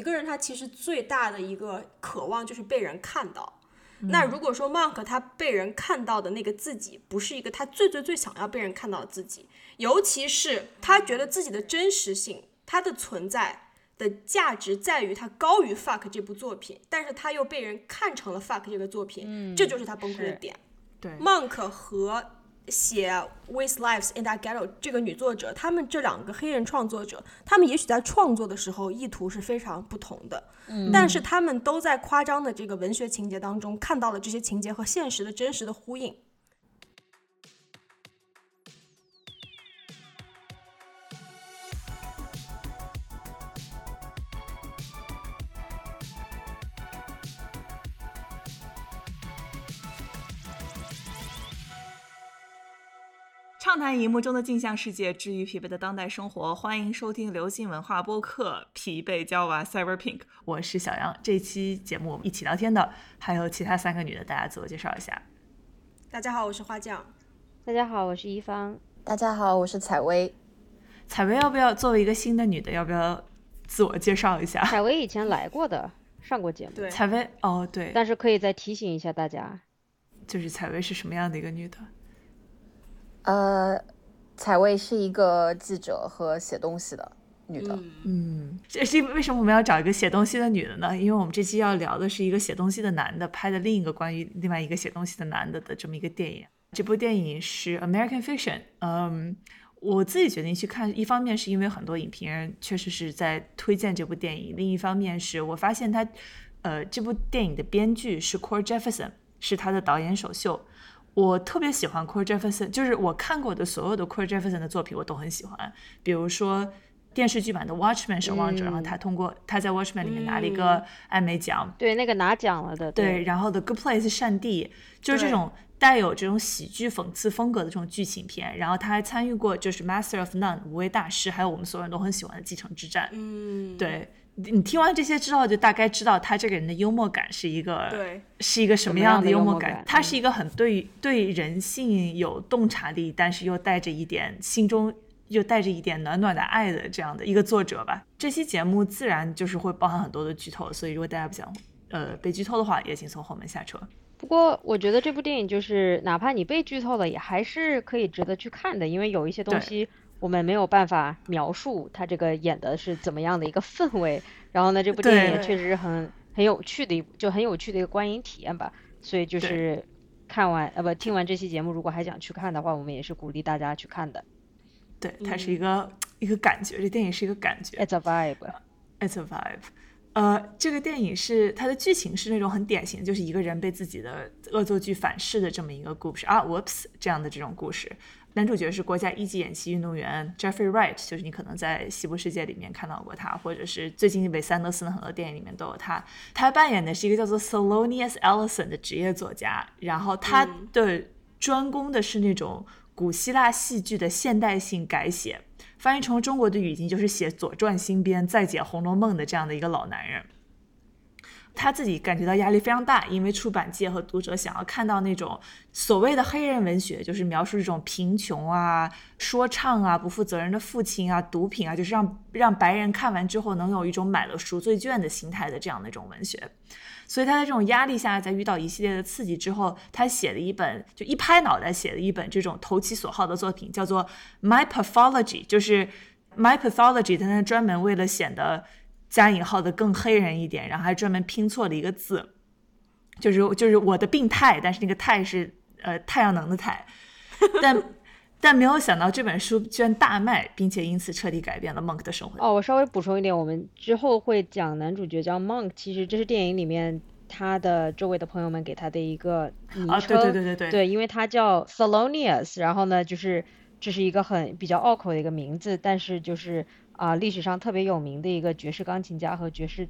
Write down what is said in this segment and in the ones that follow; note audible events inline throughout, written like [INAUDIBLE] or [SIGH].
一个人他其实最大的一个渴望就是被人看到。那如果说 Monk 他被人看到的那个自己，不是一个他最最最想要被人看到的自己，尤其是他觉得自己的真实性，他的存在的价值在于他高于 Fuck 这部作品，但是他又被人看成了 Fuck 这个作品，这就是他崩溃的点。对，Monk 和写《With Lives in That Ghetto》这个女作者，他们这两个黑人创作者，他们也许在创作的时候意图是非常不同的，但是他们都在夸张的这个文学情节当中看到了这些情节和现实的真实的呼应。畅谈荧幕中的镜像世界，治愈疲惫的当代生活。欢迎收听流行文化播客《疲惫娇娃 Cyber Pink》，我是小杨。这期节目我们一起聊天的还有其他三个女的，大家自我介绍一下。大家好，我是花匠。大家好，我是一方。大家好，我是采薇。采薇要不要作为一个新的女的，要不要自我介绍一下？采薇以前来过的，上过节目。对，采薇哦，对。但是可以再提醒一下大家，就是采薇是什么样的一个女的？呃，采薇是一个记者和写东西的女的。嗯，这是为什么我们要找一个写东西的女的呢？因为我们这期要聊的是一个写东西的男的拍的另一个关于另外一个写东西的男的的这么一个电影。这部电影是《American Fiction》。嗯，我自己决定去看，一方面是因为很多影评人确实是在推荐这部电影，另一方面是我发现他，呃，这部电影的编剧是 Core Jefferson，是他的导演首秀。我特别喜欢 Core Jefferson，就是我看过的所有的 Core Jefferson 的作品，我都很喜欢。比如说电视剧版的《Watchmen》守望者，然后他通过他在《Watchmen》里面拿了一个艾美奖，对那个拿奖了的。对，然后《The Good Place》善地，就是这种带有这种喜剧讽刺风格的这种剧情片。然后他还参与过就是《Master of None》无畏大师，还有我们所有人都很喜欢的《继承之战》。嗯，对。你听完这些之后，就大概知道他这个人的幽默感是一个，对，是一个什么样的幽默感？他是一个很对对人性有洞察力，但是又带着一点心中又带着一点暖暖的爱的这样的一个作者吧。这期节目自然就是会包含很多的剧透，所以如果大家不想呃被剧透的话，也请从后门下车。不过我觉得这部电影就是哪怕你被剧透了，也还是可以值得去看的，因为有一些东西。我们没有办法描述他这个演的是怎么样的一个氛围，然后呢，这部电影也确实是很很有趣的一就很有趣的一个观影体验吧。所以就是看完呃不听完这期节目，如果还想去看的话，我们也是鼓励大家去看的。对，它是一个一个感觉，这电影是一个感觉。It's a vibe. It's a vibe. 呃，这个电影是它的剧情是那种很典型，就是一个人被自己的恶作剧反噬的这么一个故事啊，Whoops 这样的这种故事。男主角是国家一级演戏运动员 Jeffrey Wright，就是你可能在《西部世界》里面看到过他，或者是最近韦斯安德森的很多电影里面都有他。他扮演的是一个叫做 Salonius Ellison 的职业作家，然后他的专攻的是那种古希腊戏剧的现代性改写，翻译成中国的语境就是写《左传》新编再解《红楼梦》的这样的一个老男人。他自己感觉到压力非常大，因为出版界和读者想要看到那种所谓的黑人文学，就是描述这种贫穷啊、说唱啊、不负责任的父亲啊、毒品啊，就是让让白人看完之后能有一种买了赎罪券的心态的这样的一种文学。所以他在这种压力下，在遇到一系列的刺激之后，他写了一本就一拍脑袋写了一本这种投其所好的作品，叫做《My Pathology》，就是《My Pathology》，他那专门为了显得。加引号的更黑人一点，然后还专门拼错了一个字，就是就是我的病态，但是那个态是呃太阳能的太，[LAUGHS] 但但没有想到这本书居然大卖，并且因此彻底改变了 Monk 的生活。哦，我稍微补充一点，我们之后会讲男主角叫 Monk，其实这是电影里面他的周围的朋友们给他的一个昵称，对对对对对，对，因为他叫 Thelonious，然后呢就是这是一个很比较拗口的一个名字，但是就是。啊，历史上特别有名的一个爵士钢琴家和爵士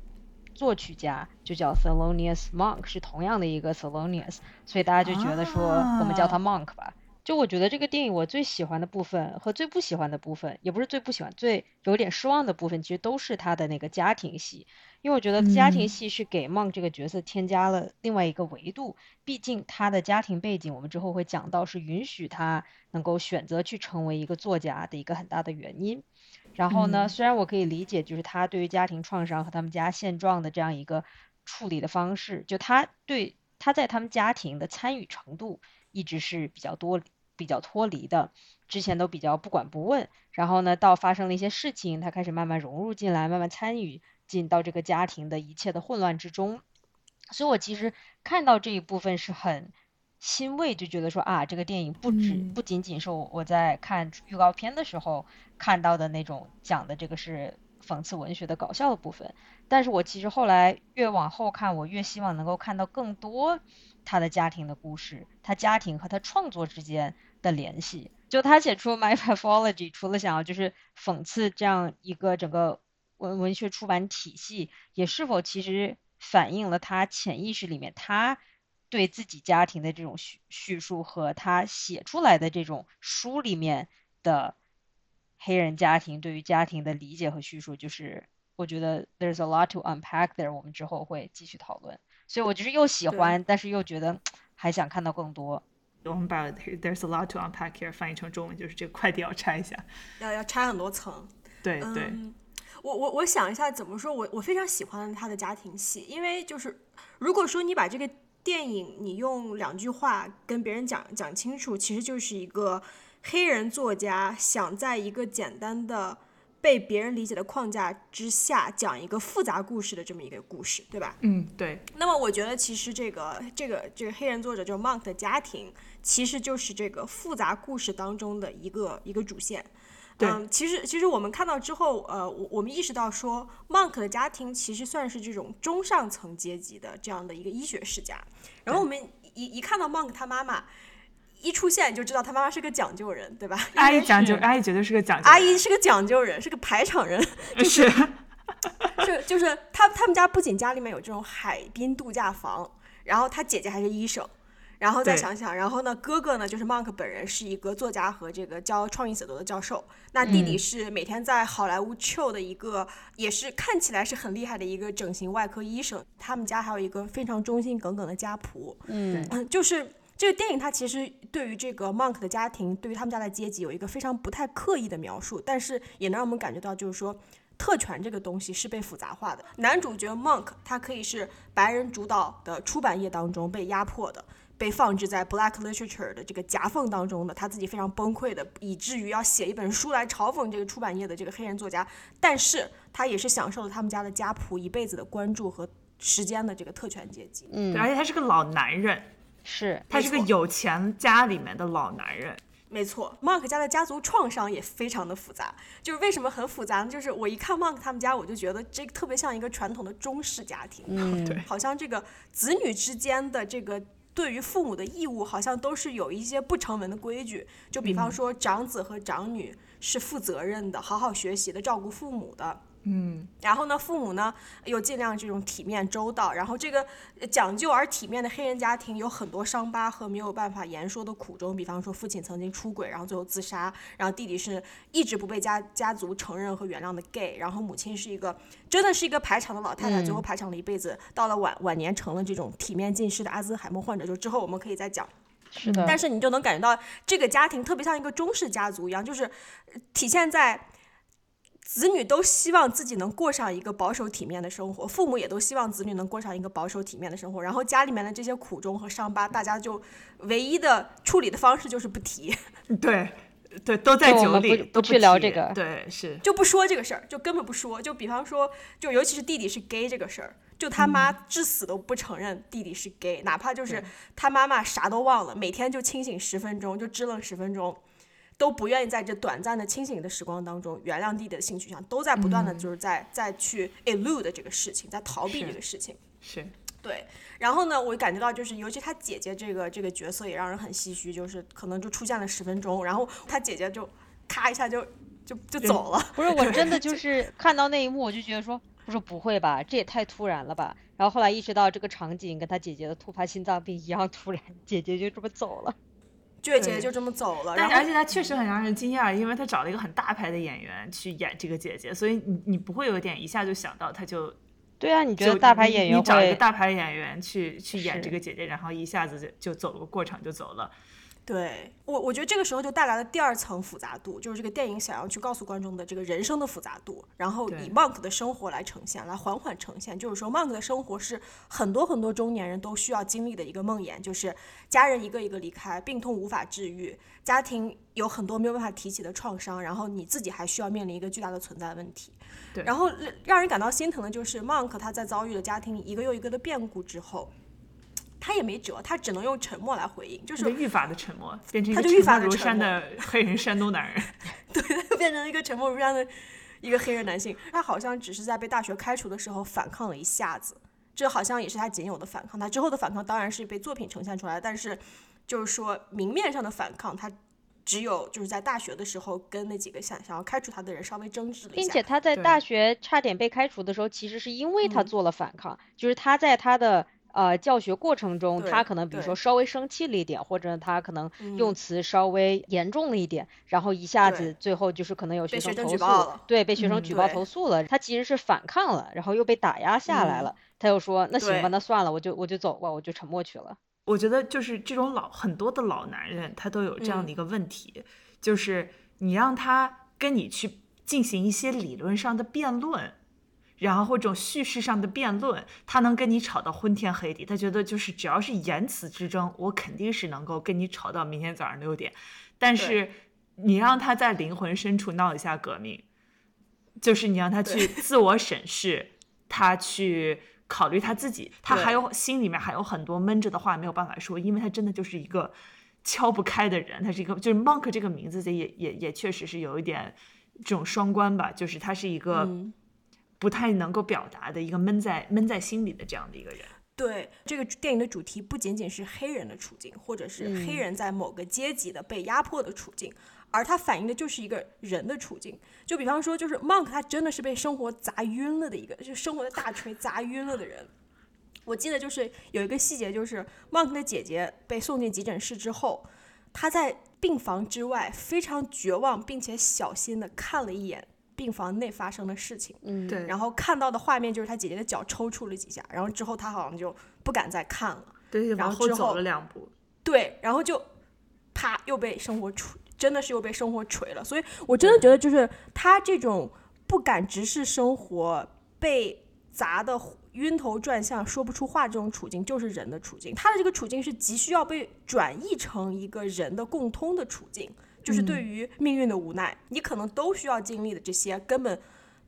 作曲家，就叫 Thelonious Monk，是同样的一个 Thelonious，所以大家就觉得说我们叫他 Monk 吧。就我觉得这个电影我最喜欢的部分和最不喜欢的部分，也不是最不喜欢，最有点失望的部分，其实都是他的那个家庭戏，因为我觉得家庭戏是给 Monk 这个角色添加了另外一个维度，毕竟他的家庭背景，我们之后会讲到，是允许他能够选择去成为一个作家的一个很大的原因。然后呢，虽然我可以理解，就是他对于家庭创伤和他们家现状的这样一个处理的方式，就他对他在他们家庭的参与程度一直是比较多、比较脱离的，之前都比较不管不问，然后呢，到发生了一些事情，他开始慢慢融入进来，慢慢参与进到这个家庭的一切的混乱之中，所以我其实看到这一部分是很。欣慰就觉得说啊，这个电影不止不仅仅是我我在看预告片的时候看到的那种讲的这个是讽刺文学的搞笑的部分，但是我其实后来越往后看，我越希望能够看到更多他的家庭的故事，他家庭和他创作之间的联系。就他写出《My Pathology》，除了想要就是讽刺这样一个整个文文学出版体系，也是否其实反映了他潜意识里面他。对自己家庭的这种叙叙述和他写出来的这种书里面的黑人家庭对于家庭的理解和叙述，就是我觉得 there's a lot to unpack there。我们之后会继续讨论。所以我就是又喜欢，但是又觉得还想看到更多。我们把 there's a lot to unpack here 翻译成中文就是这个快递要拆一下，要要拆很多层。对对，我我我想一下怎么说，我我非常喜欢他的家庭戏，因为就是如果说你把这个。电影你用两句话跟别人讲讲清楚，其实就是一个黑人作家想在一个简单的被别人理解的框架之下讲一个复杂故事的这么一个故事，对吧？嗯，对。那么我觉得其实这个这个这个黑人作者就是 Monk 的家庭，其实就是这个复杂故事当中的一个一个主线。嗯，其实其实我们看到之后，呃，我我们意识到说，Monk 的家庭其实算是这种中上层阶级的这样的一个医学世家。然后我们一一看到 Monk 他妈妈一出现，就知道他妈妈是个讲究人，对吧？[LAUGHS] 阿姨讲究，阿姨绝对是个讲究。阿姨是个讲究人，是个排场人，[LAUGHS] 就是，[LAUGHS] 是就是他他们家不仅家里面有这种海滨度假房，然后他姐姐还是医生。然后再想想，然后呢，哥哥呢就是 Monk 本人是一个作家和这个教创意写作的教授，那弟弟是每天在好莱坞 chill 的一个，也是看起来是很厉害的一个整形外科医生。他们家还有一个非常忠心耿耿的家仆。嗯，就是这个电影它其实对于这个 Monk 的家庭，对于他们家的阶级有一个非常不太刻意的描述，但是也能让我们感觉到，就是说特权这个东西是被复杂化的。男主角 Monk 他可以是白人主导的出版业当中被压迫的。被放置在 Black Literature 的这个夹缝当中的，他自己非常崩溃的，以至于要写一本书来嘲讽这个出版业的这个黑人作家。但是他也是享受了他们家的家仆一辈子的关注和时间的这个特权阶级。嗯，而且他是个老男人，是他是个有钱家里面的老男人。没错，Mark 家的家族创伤也非常的复杂。就是为什么很复杂呢？就是我一看 Mark 他们家，我就觉得这特别像一个传统的中式家庭。嗯，[LAUGHS] 对，好像这个子女之间的这个。对于父母的义务，好像都是有一些不成文的规矩。就比方说，长子和长女是负责任的，好好学习的，照顾父母的。嗯，然后呢，父母呢又尽量这种体面周到。然后这个讲究而体面的黑人家庭有很多伤疤和没有办法言说的苦衷。比方说，父亲曾经出轨，然后最后自杀。然后弟弟是一直不被家家族承认和原谅的 gay。然后母亲是一个真的是一个排场的老太太，最后排场了一辈子，到了晚晚年成了这种体面尽失的阿兹海默患者。就之后我们可以再讲。是的。但是你就能感觉到这个家庭特别像一个中式家族一样，就是体现在。子女都希望自己能过上一个保守体面的生活，父母也都希望子女能过上一个保守体面的生活。然后家里面的这些苦衷和伤疤，大家就唯一的处理的方式就是不提。[LAUGHS] 对，对，都在酒里，不去聊这个。对，是就不说这个事儿，就根本不说。就比方说，就尤其是弟弟是 gay 这个事儿，就他妈至死都不承认弟弟是 gay，哪怕就是他妈妈啥都忘了，每天就清醒十分钟，就支棱十分钟。都不愿意在这短暂的清醒的时光当中原谅弟弟的性取向，都在不断的就是在在去 elude 这个事情，在逃避这个事情。是，对。然后呢，我感觉到就是，尤其他姐姐这个这个角色也让人很唏嘘，就是可能就出现了十分钟，然后他姐姐就咔一下就就就走了。不是，我真的就是看到那一幕，我就觉得说，我说不会吧，这也太突然了吧。然后后来意识到这个场景跟他姐姐的突发心脏病一样突然，姐姐就这么走了。倔姐就这么走了，但而且她确实很让人惊讶，因为她找了一个很大牌的演员去演这个姐姐，所以你你不会有点一下就想到她就对啊，你觉得大牌演员你找一个大牌演员去去演这个姐姐，然后一下子就就走了个过场就走了。对我，我觉得这个时候就带来了第二层复杂度，就是这个电影想要去告诉观众的这个人生的复杂度，然后以 Monk 的生活来呈现，来缓缓呈现。就是说，Monk 的生活是很多很多中年人都需要经历的一个梦魇，就是家人一个一个离开，病痛无法治愈，家庭有很多没有办法提起的创伤，然后你自己还需要面临一个巨大的存在问题。对然后让让人感到心疼的就是 Monk 他在遭遇了家庭一个又一个的变故之后。他也没辙，他只能用沉默来回应，就是愈发的沉默，变成一他就愈个沉默如山的黑人山东男人。[LAUGHS] 对变成一个沉默如山的一个黑人男性。他好像只是在被大学开除的时候反抗了一下子，这好像也是他仅有的反抗。他之后的反抗当然是被作品呈现出来，但是就是说明面上的反抗，他只有就是在大学的时候跟那几个想想要开除他的人稍微争执了一下。并且他在大学差点被开除的时候，其实是因为他嗯做了反抗，就是他在他的呃教学过程中，他可能比如说稍微生气了一点，或者他可能用嗯。词稍微严重了一点，然后一下子最后就是可能有学生投诉举报了对，被学生嗯举报投诉了，他其实是反抗了，然后又被打压下来嗯了，他又说那行吧，那算了，我就我就走吧，我就沉默去了。我觉得就是这种老很多的老男人，他都有这样的一个问题，就是你让他跟你去进行一些理论上的辩论，然后这种叙事上的辩论，他能跟你吵到昏天黑地。他觉得就是只要是言辞之争，我肯定是能够跟你吵到明天早上六点。但是你让他在灵魂深处闹一下革命，就是你让他去自我审视，他去考虑他自己，他还有心里面还有很多闷着的话没有办法说，因为他真的就是一个敲不开的人，他是一个就是 Monk 这个名字也也也确实是有一点这种双关吧，就是他是一个嗯不太能够表达的一个闷在闷在心里的这样的一个人。对这个电影的主题不仅仅是黑人的处境，或者是黑嗯人在某个阶级的被压迫的处境，而它反映的就是一个人的处境。就比方说，就是 Monk 他真的是被生活砸晕了的一个，就生活的大锤砸晕了的人。我记得就是有一个细节，就是 Monk 的姐姐被送进急诊室之后，他在病房之外非常绝望，并且小心的看了一眼病房内发生的事情。嗯，对然后看到的画面就是他姐姐的脚抽搐了几下，然后之后他好像就不敢再看了。对，然往后走后之后了两步。对，然后就啪又被生活锤，真的是又被生活锤了。所以我真的觉得，就是他这种不敢直视生活、被砸的晕头转向、说不出话这种处境，就是人的处境。他的这个处境是急需要被转译成一个人的共通的处境，就是对于命运的无奈，你可能都需要经历的这些根本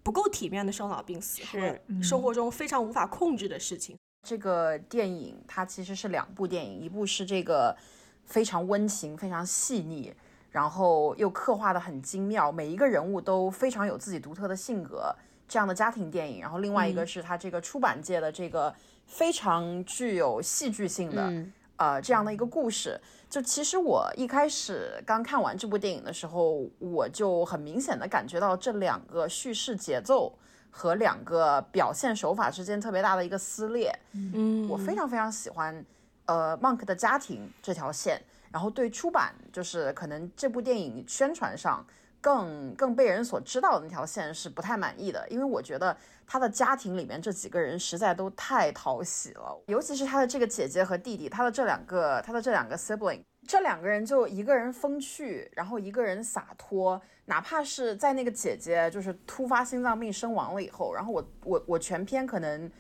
不够体面的生老病死和是生活中非常无法控制的事情。这个电影它其实是两部电影，一部是这个非常温情、非常细腻，然后又刻画的很精妙，每一个人物都非常有自己独特的性格这样的家庭电影。然后另外一个是它这个出版界的这个非常具有戏剧性的、嗯呃这样的一个故事。就其实我一开始刚看完这部电影的时候，我就很明显的感觉到这两个叙事节奏。和两个表现手法之间特别大的一个撕裂，嗯，我非常非常喜欢，呃，Monk 的家庭这条线，然后对出版就是可能这部电影宣传上更更被人所知道的那条线是不太满意的，因为我觉得他的家庭里面这几个人实在都太讨喜了，尤其是他的这个姐姐和弟弟，他的这两个他的这两个 sibling，这两个人就一个人风趣，然后一个人洒脱，哪怕是在那个姐姐就是突发心脏病身亡了以后，然后我我我全篇可能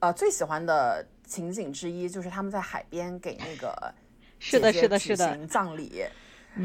呃最喜欢的情景之一就是他们在海边给那个是的姐姐是的是的举行葬礼。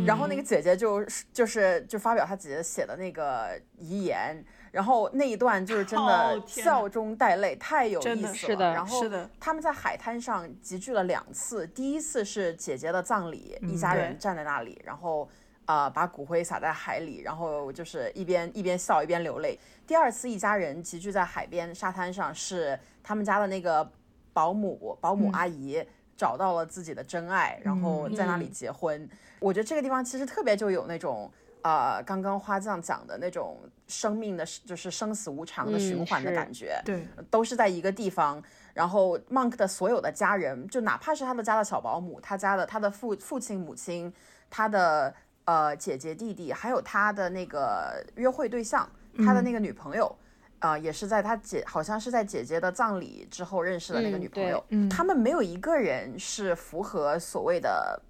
然后那个姐姐就就是就发表她姐姐写的那个遗言，然后那一段就是真哦的笑中带泪，太有意思了。是的然后是的他们在海滩上集聚了两次，第一次是姐姐的葬礼，一家人站在那里，然后呃把骨灰撒在海里，然后就是一边一边笑一边流泪。第二次一家人集聚在海边沙滩上，是他们家的那个保姆保姆阿姨。找到了自己的真爱，然后在那里结婚。我觉得这个地方其实特别就有那种，呃，刚刚花匠讲的那种生命的，就是生死无常的循嗯环的感觉。对，都是在一个地方，然后 Monk 的所有的家人，就哪怕是他的家的小保姆，他家的他的父父亲母亲，他的呃姐姐弟弟，还有他的那个约会对象，他的那个女朋友，呃，也是在他姐，好像是在姐姐的葬礼之后认识的那个嗯女朋友。嗯他们没有一个人是符合所谓的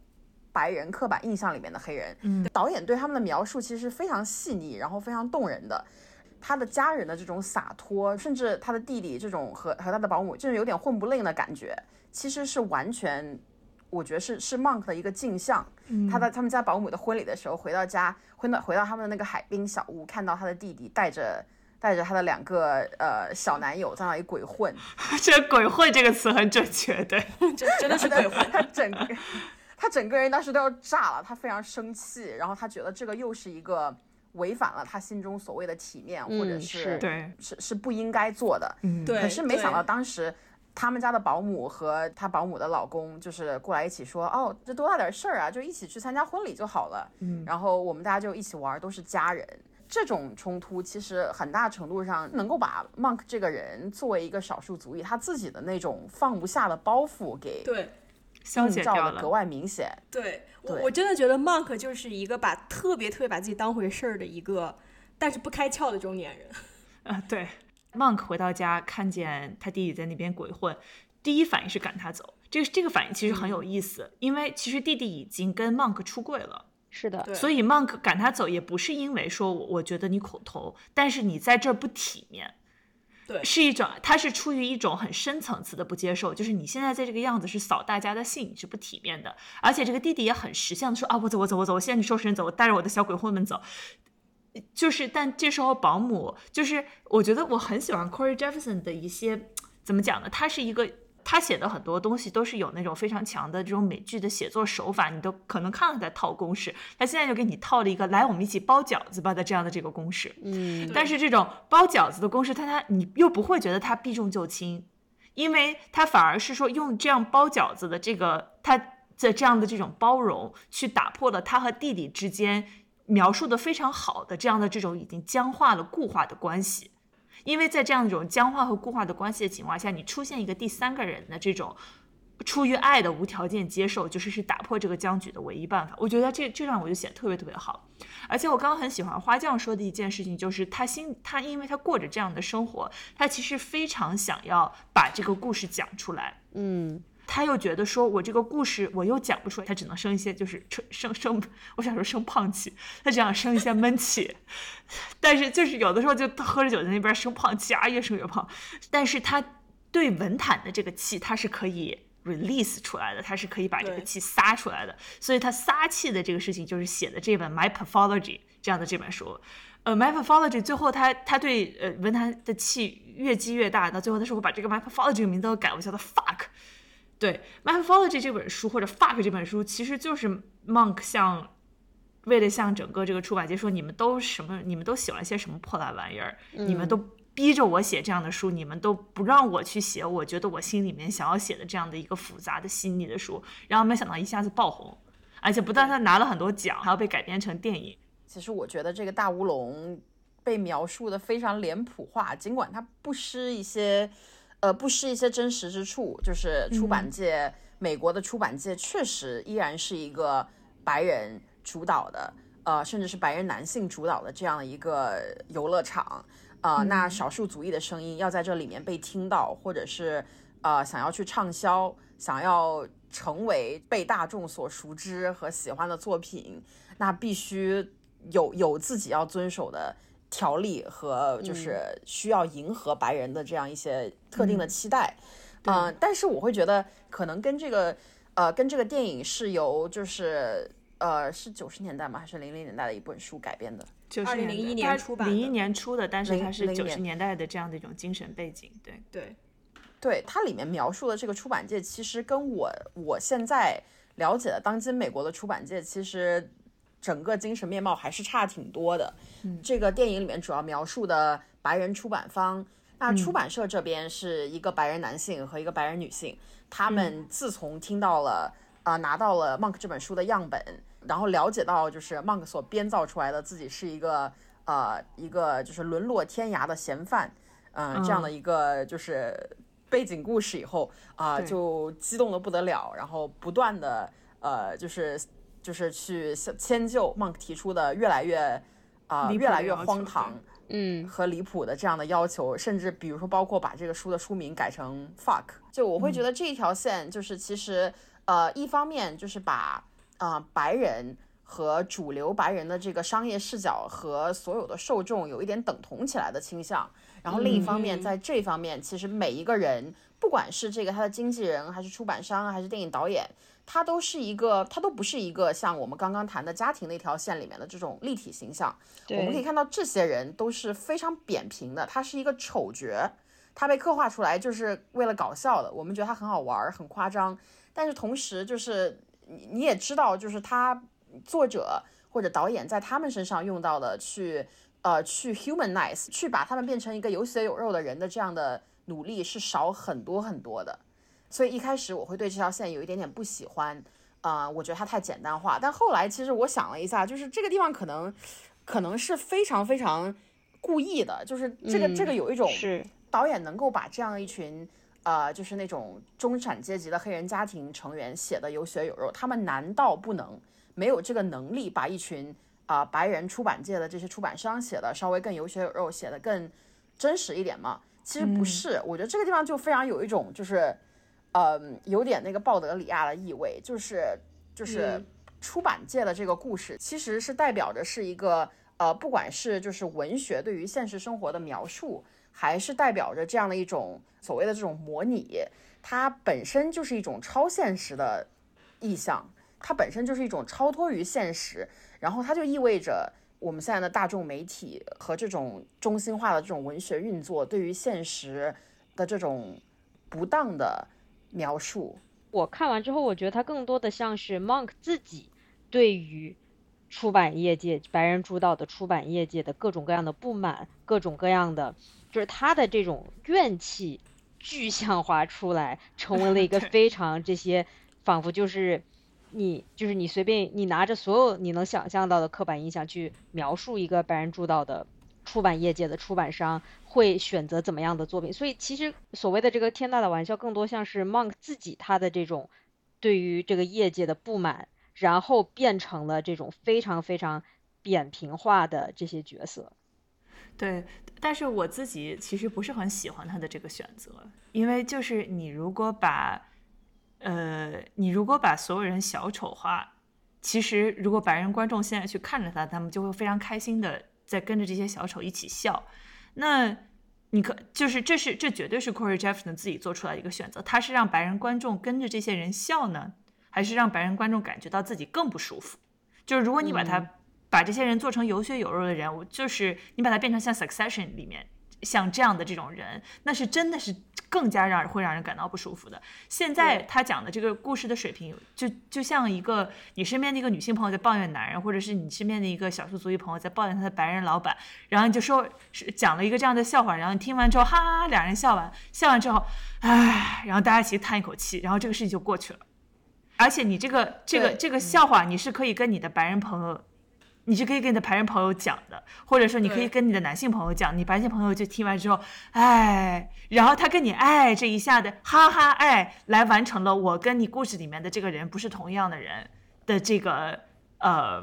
白人刻板印象里面的黑人。嗯，导演对他们的描述其实非常细腻，然后非常动人的。他的家人的这种洒脱，甚至他的弟弟这种和和他的保姆，就是有点混不吝的感觉，其实是完全，我觉得是是 Monk 的一个镜像。他在他们家保姆的婚礼的时候，回到家，回到回到他们的那个海滨小屋，看到他的弟弟带着带着他的两个呃小男友在那里鬼混，[LAUGHS] 这“鬼混”这个词很准确，对，真真的是鬼混。他整个他整个人当时都要炸了，他非常生气，然后他觉得这个又是一个违反了他心中所谓的体面，或者嗯是是对，是是不应该做的。嗯，对，可是没想到当时。他们家的保姆和他保姆的老公就是过来一起说，哦，这多大点事儿啊，就一起去参加婚礼就好了。嗯然后我们大家就一起玩，都是家人。这种冲突其实很大程度上能够把 Monk 这个人作为一个少数族裔，他自己的那种放不下的包袱给对消映解掉了。格外明显。对，我对我真的觉得 Monk 就是一个把特别特别把自己当回事儿的一个，但是不开窍的中年人。[LAUGHS] 啊，对，Monk 回到家看见他弟弟在那边鬼混，第一反应是赶他走。这个这个反应其实很有意思，因为其实弟弟已经跟 Monk 出柜了。是的，所以 Monk 赶他走也不是因为说我我觉得你口头，但是你在这儿不体面，对是一种他是出于一种很深层次的不接受，就是你现在在这个样子是扫大家的兴，你是不体面的。而且这个弟弟也很识相的说啊，我走我走我走，我现在去收拾人走，我带着我的小鬼混们走。就是，但这时候保姆就是，我觉得我很喜欢 Corey Jefferson 的一些怎么讲呢？他是一个他写的很多东西都是有那种非常强的这种美剧的写作手法，你都可能看到他在套公式。他现在就给你套了一个来，我们一起包饺子吧的这样的这个公式。嗯，但是这种包饺子的公式，他他你又不会觉得他避重就轻，因为他反而是说用这样包饺子的这个他的这样的这种包容，去打破了他和弟弟之间描述的非常好的这样的这种已经僵化了固化的关系。因为在这样一种僵化和固化的关系的情况下，你出现一个第三个人的这种出于爱的无条件接受，就是是打破这个僵局的唯一办法。我觉得这这段我就写的特别特别好。而且我刚刚很喜欢花匠说的一件事情，就是他心他因为他过着这样的生活，他其实非常想要把这个故事讲出来。嗯，他又觉得说，我这个故事我又讲不出来，他只能生一些就是生生生，我想说生胖气，他只想生一些闷气。[LAUGHS] 但是就是有的时候就喝着酒在那边生胖气啊，越生越胖。但是他对文坛的这个气，他是可以 release 出来的，他是可以把这个气撒出来的。所以他撒气的这个事情，就是写的这本《My Pathology》这样的这本书。呃，《My Pathology》最后他他对呃文坛的气越积越大，到最后他说我把这个《My Pathology》这个名字都改，我叫他 fuck。对《Mythology》这本书或者《Fuck》这本书，其实就是 Monk 向为了向整个这个出版界说，你们都什么，你们都喜欢些什么破烂玩意儿，你们都逼着我写这样的书，你们都不让我去写，我觉得我心里面想要写的这样的一个复杂的细腻的书，然后没想到一下子爆红，而且不但他拿了很多奖，还要被改编成电影。其实我觉得这个大乌龙被描述的非常脸谱化，尽管它不失一些，呃，不失一些真实之处，就是出版界，美国的出版界确实依然是一个白人主导的，呃，甚至是白人男性主导的这样的一个游乐场，呃，那少数族裔的声音要在这里面被听到，或者是呃想要去畅销，想要成为被大众所熟知和喜欢的作品，那必须有有自己要遵守的条例和就是需要迎合白人的这样一些特定的期待。嗯、但是我会觉得可能跟这个呃跟这个电影是由就是呃是九十年代吗还是零零年代的一本书改编的？就是2001年出版的零一年出的，但是它是九十年年代的这样的一种精神背景，对。对，对它里面描述的这个出版界，其实跟我我现在了解的当今美国的出版界，其实整个精神面貌还是差挺多的。这个电影里面主要描述的白人出版方，那出版社这边是一个白人男性和一个白人女性，他们自从听到了啊、呃拿到了 Monk 这本书的样本，然后了解到就是 Monk 所编造出来的自己是一个呃一个就是沦落天涯的嫌犯，嗯、这样的一个就是背景故事以后啊、对。就激动的不得了，然后不断的呃就是就是去迁就 Monk 提出的越来越啊、越来越荒唐嗯。和离谱的这样的要求，甚至比如说包括把这个书的书名改成 fuck，就我会觉得这一条线就是其实呃一方面就是把啊、呃白人和主流白人的这个商业视角和所有的受众有一点等同起来的倾向，然后另一方面在这方面其实每一个人不管是这个他的经纪人还是出版商还是电影导演。他都是一个，他都不是一个像我们刚刚谈的家庭那条线里面的这种立体形象，我们可以看到这些人都是非常扁平的，他是一个丑角，他被刻画出来就是为了搞笑的，我们觉得他很好玩，很夸张，但是同时就是你你也知道，就是他作者或者导演在他们身上用到的去呃去 humanize，去把他们变成一个有血有肉的人的这样的努力是少很多很多的，所以一开始我会对这条线有一点点不喜欢。啊、我觉得它太简单化。但后来其实我想了一下，就是这个地方可能可能是非常非常故意的，就是这个、这个有一种是导演能够把这样一群呃，就是那种中产阶级的黑人家庭成员写的有血有肉，他们难道不能没有这个能力把一群啊、白人出版界的这些出版商写的稍微更有血有肉，写的更真实一点吗？其实不是，我觉得这个地方就非常有一种就是。嗯，有点那个鲍德里亚的意味，就是就是出版界的这个故事，其实是代表着是一个呃，不管是就是文学对于现实生活的描述，还是代表着这样的一种所谓的这种模拟，它本身就是一种超现实的意象，它本身就是一种超脱于现实，然后它就意味着我们现在的大众媒体和这种中心化的这种文学运作对于现实的这种不当的。描述，我看完之后，我觉得它更多的像是 Monk 自己对于出版业界白人主导的出版业界的各种各样的不满，各种各样的就是他的这种怨气具象化出来，成为了一个 [LAUGHS] 非常这些仿佛就是你就是你随便你拿着所有你能想象到的刻板印象去描述一个白人主导的。出版业界的出版商会选择怎么样的作品？所以其实所谓的这个天大的玩笑，更多像是 Monk 自己他的这种对于这个业界的不满，然后变成了这种非常非常扁平化的这些角色。对，但是我自己其实不是很喜欢他的这个选择，因为就是你如果把，呃，你如果把所有人小丑化，其实如果白人观众现在去看着他，他们就会非常开心的。在跟着这些小丑一起笑，那你可就是这是这绝对是 Corey Jefferson 自己做出来的一个选择，他是让白人观众跟着这些人笑呢，还是让白人观众感觉到自己更不舒服？就是如果你把他、嗯、把这些人做成有血有肉的人物，就是你把他变成像 Succession 里面像这样的这种人，那是真的是更加让人会让人感到不舒服的。现在他讲的这个故事的水平，就就像一个你身边的一个女性朋友在抱怨男人，或者是你身边的一个少数族裔朋友在抱怨他的白人老板，然后你就说是讲了一个这样的笑话，然后你听完之后，哈哈哈，两人笑完，笑完之后，唉，然后大家一起叹一口气，然后这个事情就过去了。而且你这个这个这个笑话，你是可以跟你的白人朋友。你是可以跟你的白人朋友讲的，或者说你可以跟你的男性朋友讲，你白性朋友就听完之后，哎，然后他跟你哎这一下的哈哈哎，来完成了我跟你故事里面的这个人不是同样的人的这个呃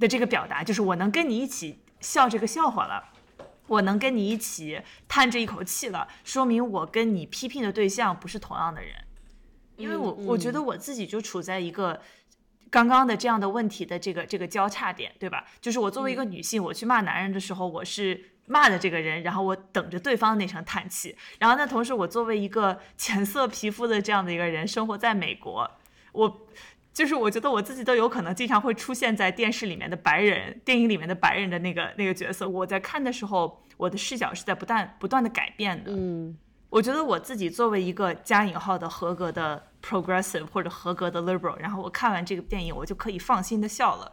的这个表达，就是我能跟你一起笑这个笑话了，我能跟你一起叹这一口气了，说明我跟你批评的对象不是同样的人，因为我我觉得我自己就处在一个。刚刚的这样的问题的这个这个交叉点，对吧？就是我作为一个女性，我去骂男人的时候，我是骂的这个人，然后我等着对方那声叹气。然后那，同时我作为一个浅色皮肤的这样的一个人，生活在美国，我就是我觉得我自己都有可能经常会出现在电视里面的白人、电影里面的白人的那个那个角色。我在看的时候，我的视角是在不断不断的改变的。嗯，我觉得我自己作为一个加引号的合格的。Progressive 或者合格的 liberal，然后我看完这个电影，我就可以放心的笑了。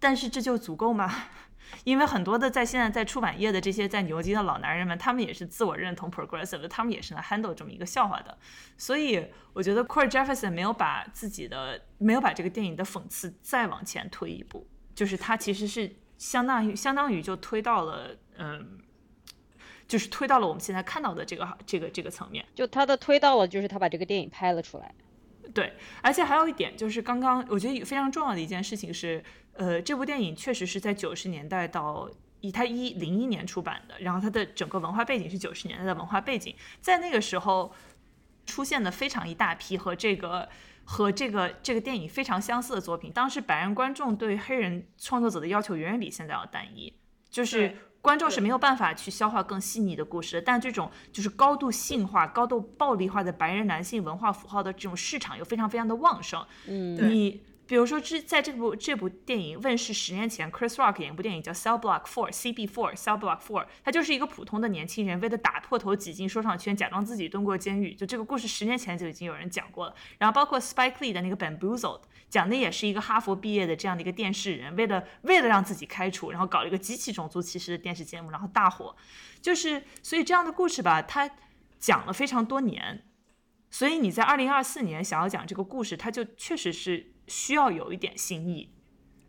但是这就足够吗？[LAUGHS] 因为很多的在现在在出版业的这些在牛津的老男人们，他们也是自我认同 progressive 的，他们也是能 handle 这么一个笑话的。所以我觉得 Corey Jefferson 没有把自己的没有把这个电影的讽刺再往前推一步，就是他其实是相当于相当于就推到了嗯。就是推到了我们现在看到的这个这个这个层面，就他的推到了，就是他把这个电影拍了出来。对，而且还有一点就是，刚刚我觉得非常重要的一件事情是，呃，这部电影确实是在九十年代到以它一零一年出版的，然后它的整个文化背景是九十年代的文化背景，在那个时候出现的非常一大批和这个和这个这个电影非常相似的作品。当时白人观众对黑人创作者的要求远远比现在要单一，就是观众是没有办法去消化更细腻的故事的。但这种就是高度性化、高度暴力化的白人男性文化符号的这种市场又非常非常的旺盛。嗯，对你比如说，之在这部这部电影问世十年前，Chris Rock 演一部电影叫《Cell Block Four》（CB Four）。Cell Block Four，他就是一个普通的年轻人，为了打破头挤进说唱圈，假装自己蹲过监狱。就这个故事十年前就已经有人讲过了。然后包括 Spike Lee 的那个《Bamboozled》，讲的也是一个哈佛毕业的这样的一个电视人，为了为了让自己开除，然后搞了一个极其种族歧视的电视节目，然后大火。就是所以这样的故事吧，它讲了非常多年。所以你在二零二四年想要讲这个故事，它就确实是需要有一点新意。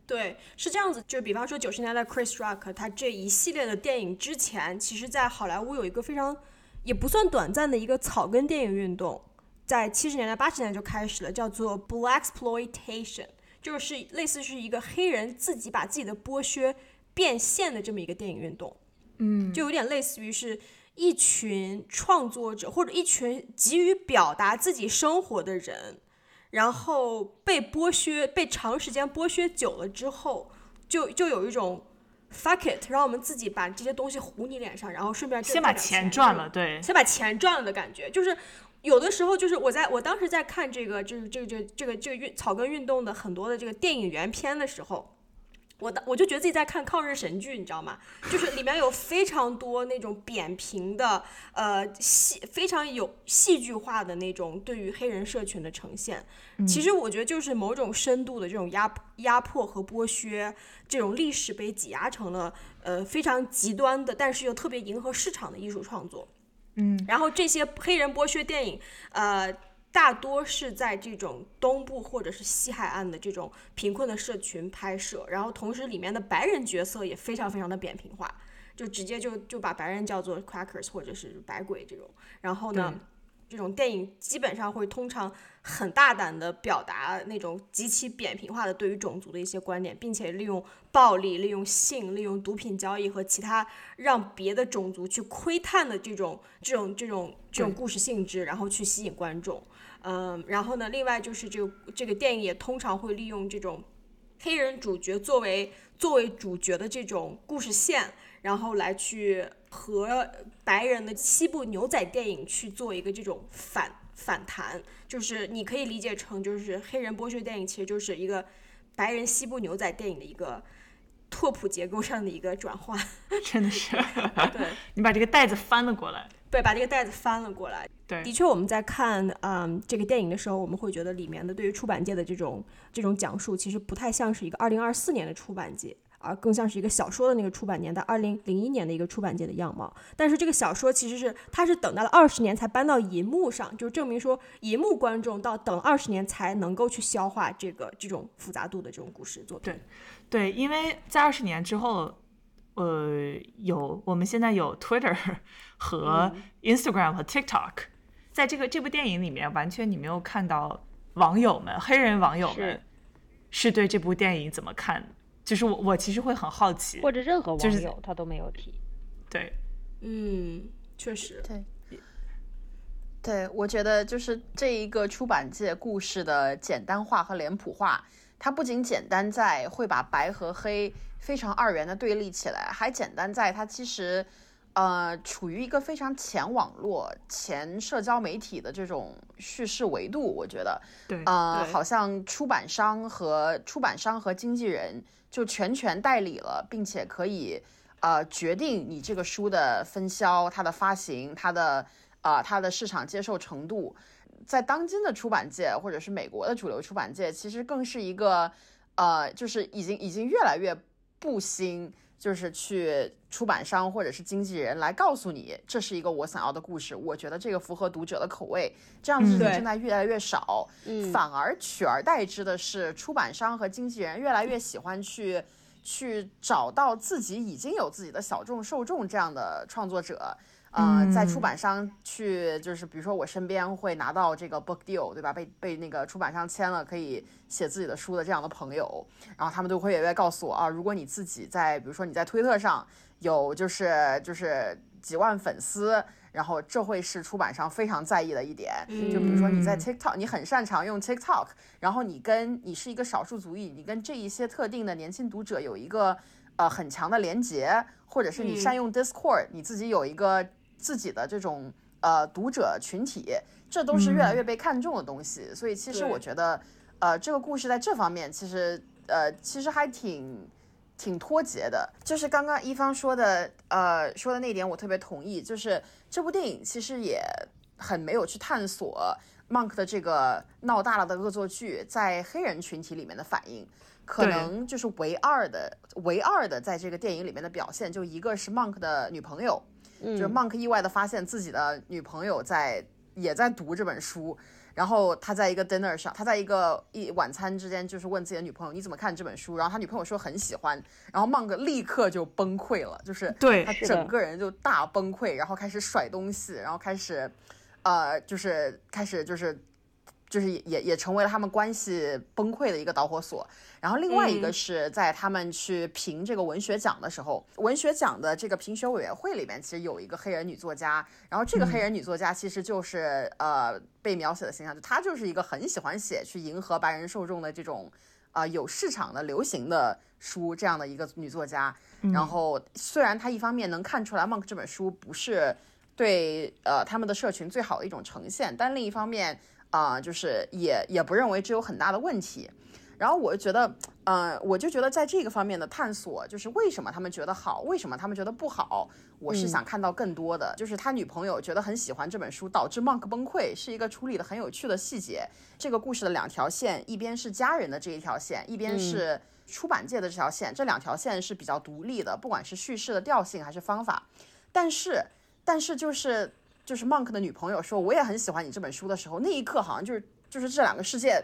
对，是这样子，就比方说九十年代 Chris Rock 他这一系列的电影之前，其实在好莱坞有一个非常也不算短暂的一个草根电影运动，在七十年代八十年代就开始了，叫做 Black Exploitation，就是类似是一个黑人自己把自己的剥削变现的这么一个电影运动。嗯，就有点类似于是一群创作者或者一群急于表达自己生活的人，然后被剥削、被长时间剥削久了之后，就就有一种 fuck it，让我们自己把这些东西糊你脸上，然后顺便先把钱赚了，对，先把钱赚了的感觉，就是有的时候就是我在我当时在看这个就是这个这个这个这个运草根运动的很多的这个电影原片的时候。我的我就觉得自己在看抗日神剧，你知道吗？就是里面有非常多那种扁平的，呃，戏非常有戏剧化的那种对于黑人社群的呈现。其实我觉得就是某种深度的这种压压迫和剥削，这种历史被挤压成了呃非常极端的，但是又特别迎合市场的艺术创作。嗯，然后这些黑人剥削电影，呃，大多是在这种东部或者是西海岸的这种贫困的社群拍摄，然后同时里面的白人角色也非常非常的扁平化，就直接就就把白人叫做 crackers 或者是白鬼这种。然后呢，这种电影基本上会通常很大胆的表达那种极其扁平化的对于种族的一些观点，并且利用暴力、利用性、利用毒品交易和其他让别的种族去窥探的这种这种这种这种故事性质，然后去吸引观众。嗯，然后呢，另外就是这个这个电影也通常会利用这种黑人主角作为作为主角的这种故事线，然后来去和白人的西部牛仔电影去做一个这种反反弹，就是你可以理解成就是黑人剥削电影其实就是一个白人西部牛仔电影的一个拓扑结构上的一个转换，[LAUGHS] 真的是，对。[LAUGHS] 你把这个袋子翻了过来，对，把这个袋子翻了过来。对的，确，我们在看嗯这个电影的时候，我们会觉得里面的对于出版界的这种这种讲述，其实不太像是一个二零二四年的出版界，而更像是一个小说的那个出版年代，二零零一年的一个出版界的样貌。但是这个小说其实是它是等到了二十年才搬到银幕上，就证明说银幕观众到等二十年才能够去消化这个这种复杂度的这种故事作品。对，因为在二十年之后，呃，有我们现在有 Twitter [LAUGHS] 和 Instagram 和 TikTok，、在这个这部电影里面，完全你没有看到网友们黑人网友们是对这部电影怎么看，就是我我其实会很好奇，或者任何就是网友他都没有提。对，嗯，确实，对，对，我觉得就是这一个出版界故事的简单化和脸谱化，它不仅简单在会把白和黑非常二元的对立起来，还简单在它其实，呃，处于一个非常前网络、前社交媒体的这种叙事维度。我觉得，对呃，对好像出版商和出版商和经纪人就全权代理了，并且可以呃决定你这个书的分销、它的发行、它的啊、它的市场接受程度。在当今的出版界，或者是美国的主流出版界，其实更是一个呃，就是已经已经越来越不兴，就是去出版商或者是经纪人来告诉你这是一个我想要的故事，我觉得这个符合读者的口味，这样的事情对正在越来越少。嗯反而取而代之的是，出版商和经纪人越来越喜欢去去找到自己已经有自己的小众受众这样的创作者，呃，在出版商去，就是比如说我身边会拿到这个 book deal，对吧？被被那个出版商签了，可以写自己的书的这样的朋友，然后他们都会也告诉我啊，如果你自己在，比如说你在推特上有就是就是几万粉丝，然后这会是出版商非常在意的一点。就比如说你在 TikTok，你很擅长用 TikTok，然后你跟你是一个少数族裔，你跟这一些特定的年轻读者有一个呃很强的连接，或者是你善用 Discord，你自己有一个。自己的这种呃读者群体，这都是越来越被看重的东西。所以其实我觉得，呃，这个故事在这方面其实呃其实还挺挺脱节的。就是刚刚一方说的呃说的那点，我特别同意。就是这部电影其实也很没有去探索 Monk 的这个闹大了的恶作剧在黑人群体里面的反应。可能就是唯二的唯二的在这个电影里面的表现，就一个是 Monk 的女朋友。就是 Monk 意外的发现自己的女朋友在也在读这本书，然后他在一个 dinner 上，他在一个一晚餐之间，就是问自己的女朋友你怎么看这本书，然后他女朋友说很喜欢，然后 Monk 立刻就崩溃了，就是对他整个人就大崩溃，然后开始甩东西，然后开始，呃，就是开始就是。就是也也成为了他们关系崩溃的一个导火索。然后另外一个是在他们去评这个文学奖的时候，文学奖的这个评选委员会里面其实有一个黑人女作家。然后这个黑人女作家其实就是呃被描写的形象，就她就是一个很喜欢写去迎合白人受众的这种呃有市场的流行的书这样的一个女作家。然后虽然她一方面能看出来《Monk》这本书不是对呃他们的社群最好的一种呈现，但另一方面。啊，就是也也不认为这有很大的问题，然后我就觉得，呃，我就觉得在这个方面的探索，就是为什么他们觉得好，为什么他们觉得不好，我是想看到更多的。就是他女朋友觉得很喜欢这本书，导致 Monk 崩溃，是一个处理的很有趣的细节。这个故事的两条线，一边是家人的这一条线，一边是出版界的这条线，这两条线是比较独立的，不管是叙事的调性还是方法。但是，但是就是。就是 Monk 的女朋友说我也很喜欢你这本书的时候，那一刻好像就是就是这两个世界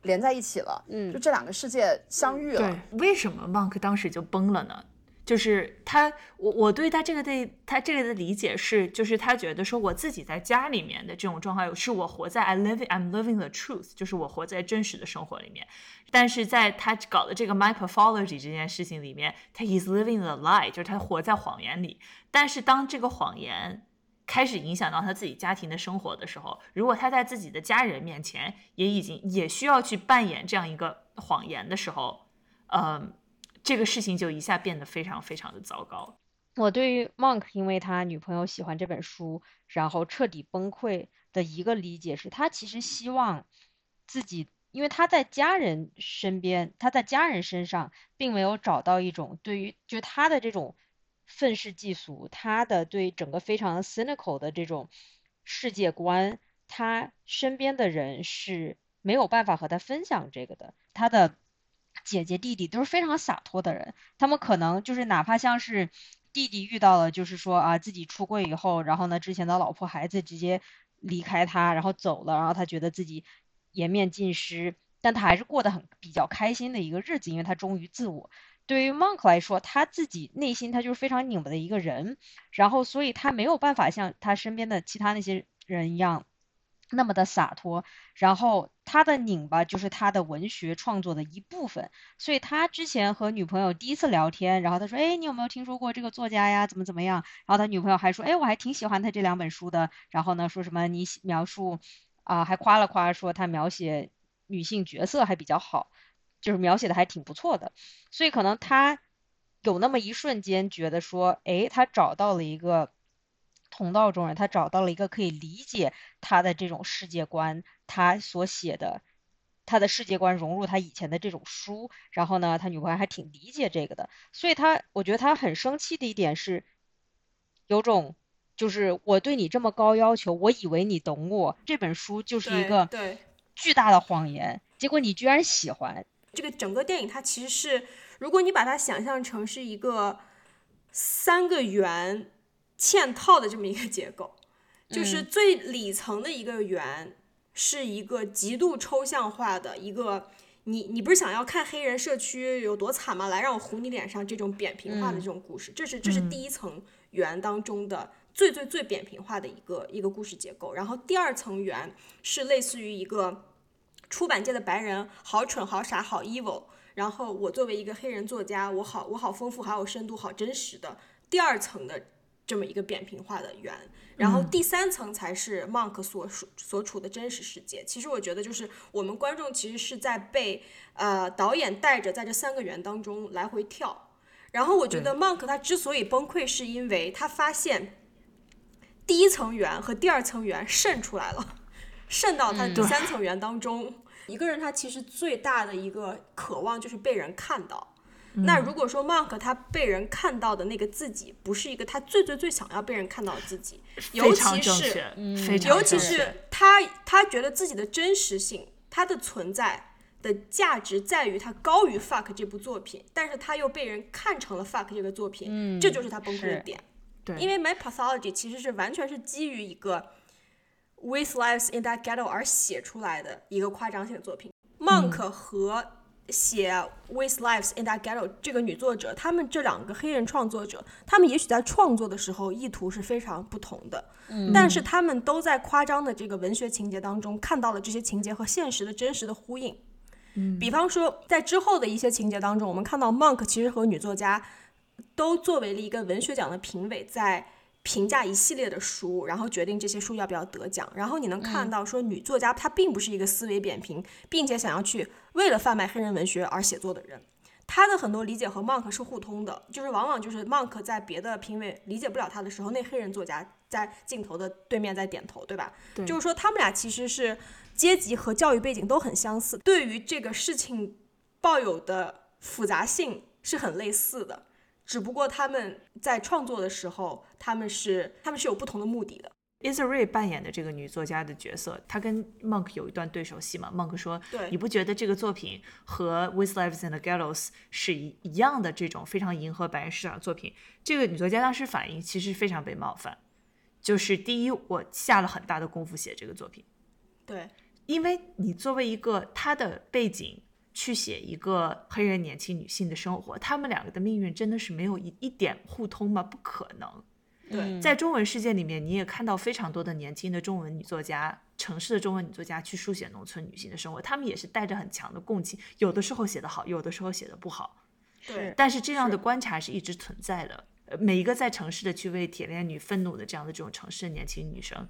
连在一起了，嗯，就这两个世界相遇了。对，为什么 Monk 当时就崩了呢？就是他，我我对他这个的他这个的理解是，就是他觉得说我自己在家里面的这种状态，是我活在 I live I'm living the truth，就是我活在真实的生活里面。但是在他搞的这个 Mythology 这件事情里面，他 is living the lie，就是他活在谎言里。但是当这个谎言开始影响到他自己家庭的生活的时候，如果他在自己的家人面前也已经也需要去扮演这样一个谎言的时候，嗯，这个事情就一下变得非常非常的糟糕。我对于 Monk 因为他女朋友喜欢这本书，然后彻底崩溃的一个理解是，他其实希望自己，因为他在家人身边，他在家人身上并没有找到一种对于就他的这种。愤世嫉俗，他的对整个非常 cynical 的这种世界观，他身边的人是没有办法和他分享这个的。他的姐姐弟弟都是非常洒脱的人，他们可能就是哪怕像是弟弟遇到了，就是说啊自己出柜以后，然后呢之前的老婆孩子直接离开他，然后走了，然后他觉得自己颜面尽失，但他还是过得很比较开心的一个日子，因为他忠于自我。对于 Monk 来说，他自己内心他就是非常拧巴的一个人，然后所以他没有办法像他身边的其他那些人一样那么的洒脱，然后他的拧巴就是他的文学创作的一部分。所以他之前和女朋友第一次聊天，然后他说：“哎，你有没有听说过这个作家呀？怎么怎么样？”然后他女朋友还说：“哎，我还挺喜欢他这两本书的。”然后呢，说什么你描述啊，还夸了夸说他描写女性角色还比较好。就是描写的还挺不错的，所以可能他有那么一瞬间觉得说，哎，他找到了一个同道中人，他找到了一个可以理解他的这种世界观，他所写的他的世界观融入他以前的这种书，然后呢，他女朋友还挺理解这个的，所以他我觉得他很生气的一点是，有种就是我对你这么高要求，我以为你懂我，这本书就是一个巨大的谎言，结果你居然喜欢。这个整个电影它其实是，如果你把它想象成是一个三个圆嵌套的这么一个结构，就是最里层的一个圆是一个极度抽象化的一个，你你不是想要看黑人社区有多惨吗？来让我糊你脸上这种扁平化的这种故事，这是这是第一层圆当中的。最最最扁平化的一个一个故事结构。然后第二层圆是类似于一个出版界的白人，好蠢、好傻、好 evil。然后我作为一个黑人作家，我好我好丰富，好有深度，好真实的第二层的这么一个扁平化的圆。然后第三层才是 Monk 所属所处的真实世界。其实我觉得就是我们观众其实是在被呃导演带着在这三个圆当中来回跳。然后我觉得 Monk 他之所以崩溃，是因为他发现第一层圆和第二层圆渗出来了，渗到他第三层圆当中。一个人他其实最大的一个渴望就是被人看到。那如果说 Monk 他被人看到的那个自己，不是一个他最最最想要被人看到的自己，尤其是尤其是他他觉得自己的真实性，他的存在的价值在于他高于 Fuck 这部作品，但是他又被人看成了 Fuck 这个作品，这就是他崩溃的点。对，因为 My Pathology 其实是完全是基于一个 With Lives in That Ghetto 而写出来的一个夸张性的作品。Monk 和写《With Lives in That Ghetto》这个女作者，他们这两个黑人创作者，他们也许在创作的时候意图是非常不同的，嗯但是他们都在夸张的这个文学情节当中看到了这些情节和现实的真实的呼应。嗯，比方说在之后的一些情节当中，我们看到 Monk 其实和女作家都作为了一个文学奖的评委，在。评价一系列的书，然后决定这些书要不要得奖。然后你能看到，说女作家她并不是一个思维扁平，并且想要去为了贩卖黑人文学而写作的人。她的很多理解和 Monk 是互通的，就是往往就是 Monk 在别的评委理解不了他的时候，那黑人作家在镜头的对面在点头，对吧？对，就是说他们俩其实是阶级和教育背景都很相似，对于这个事情抱有的复杂性是很类似的。只不过他们在创作的时候，他们是他们是有不同的目的的。Isa Rae 扮演的这个女作家的角色，她跟 Monk 有一段对手戏嘛？Monk 说：“对，你不觉得这个作品和 With Lives the Gallows 是一一样的这种非常迎合白人市场的作品？”这个女作家当时反应其实非常被冒犯，就是第一，我下了很大的功夫写这个作品，对，因为你作为一个她的背景。去写一个黑人年轻女性的生活，他们两个的命运真的是没有一一点互通吗？不可能。对，在中文世界里面，你也看到非常多的年轻的中文女作家，城市的中文女作家去书写农村女性的生活，她们也是带着很强的共情，有的时候写得好，有的时候写得不好。对，但是这样的观察是一直存在的。呃，每一个在城市的去为铁链女愤怒的这样的这种城市的年轻女生，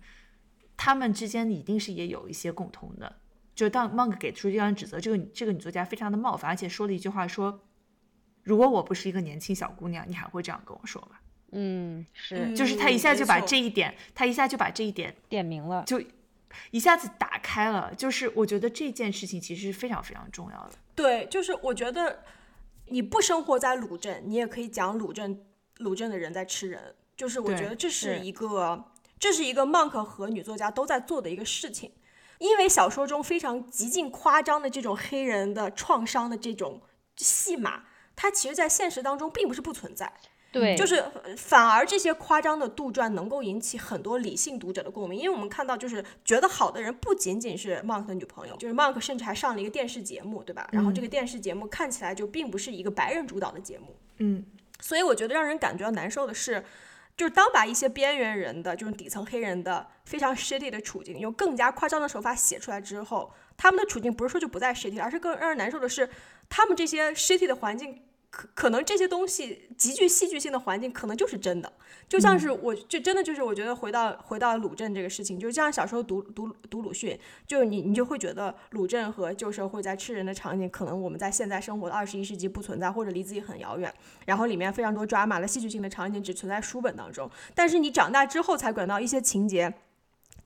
她们之间一定是也有一些共通的。就当 Monk 给出这样指责，这个这个女作家非常的冒犯，而且说了一句话说：“如果我不是一个年轻小姑娘，你还会这样跟我说吗？”嗯，是，就是他一下就把这一点，他一下就把这一点点明了，就一下子打开了。就是我觉得这件事情其实是非常非常重要的。对，就是我觉得你不生活在鲁镇，你也可以讲鲁镇鲁镇的人在吃人。就是我觉得这是一个，这是一个 Monk 和女作家都在做的一个事情。因为小说中非常极尽夸张的这种黑人的创伤的这种戏码，它其实，在现实当中并不是不存在。对，就是反而这些夸张的杜撰能够引起很多理性读者的共鸣。因为我们看到，就是觉得好的人不仅仅是 Monk 的女朋友，就是 Monk 甚至还上了一个电视节目，对吧？然后这个电视节目看起来就并不是一个白人主导的节目。嗯，所以我觉得让人感觉到难受的是。就是当把一些边缘人的，就是底层黑人的非常 shitty 的处境，用更加夸张的手法写出来之后，他们的处境不是说就不再 shitty，而是更让人难受的是，他们这些 shitty 的环境。可可能这些东西极具戏剧性的环境，可能就是真的，就像是我，就真的就是我觉得回到回到鲁镇这个事情，就像小时候读读读鲁迅，就你你就会觉得鲁镇和旧社会在吃人的场景，可能我们在现在生活的二十一世纪不存在，或者离自己很遥远。然后里面非常多抓马的戏剧性的场景只存在书本当中，但是你长大之后才感到一些情节。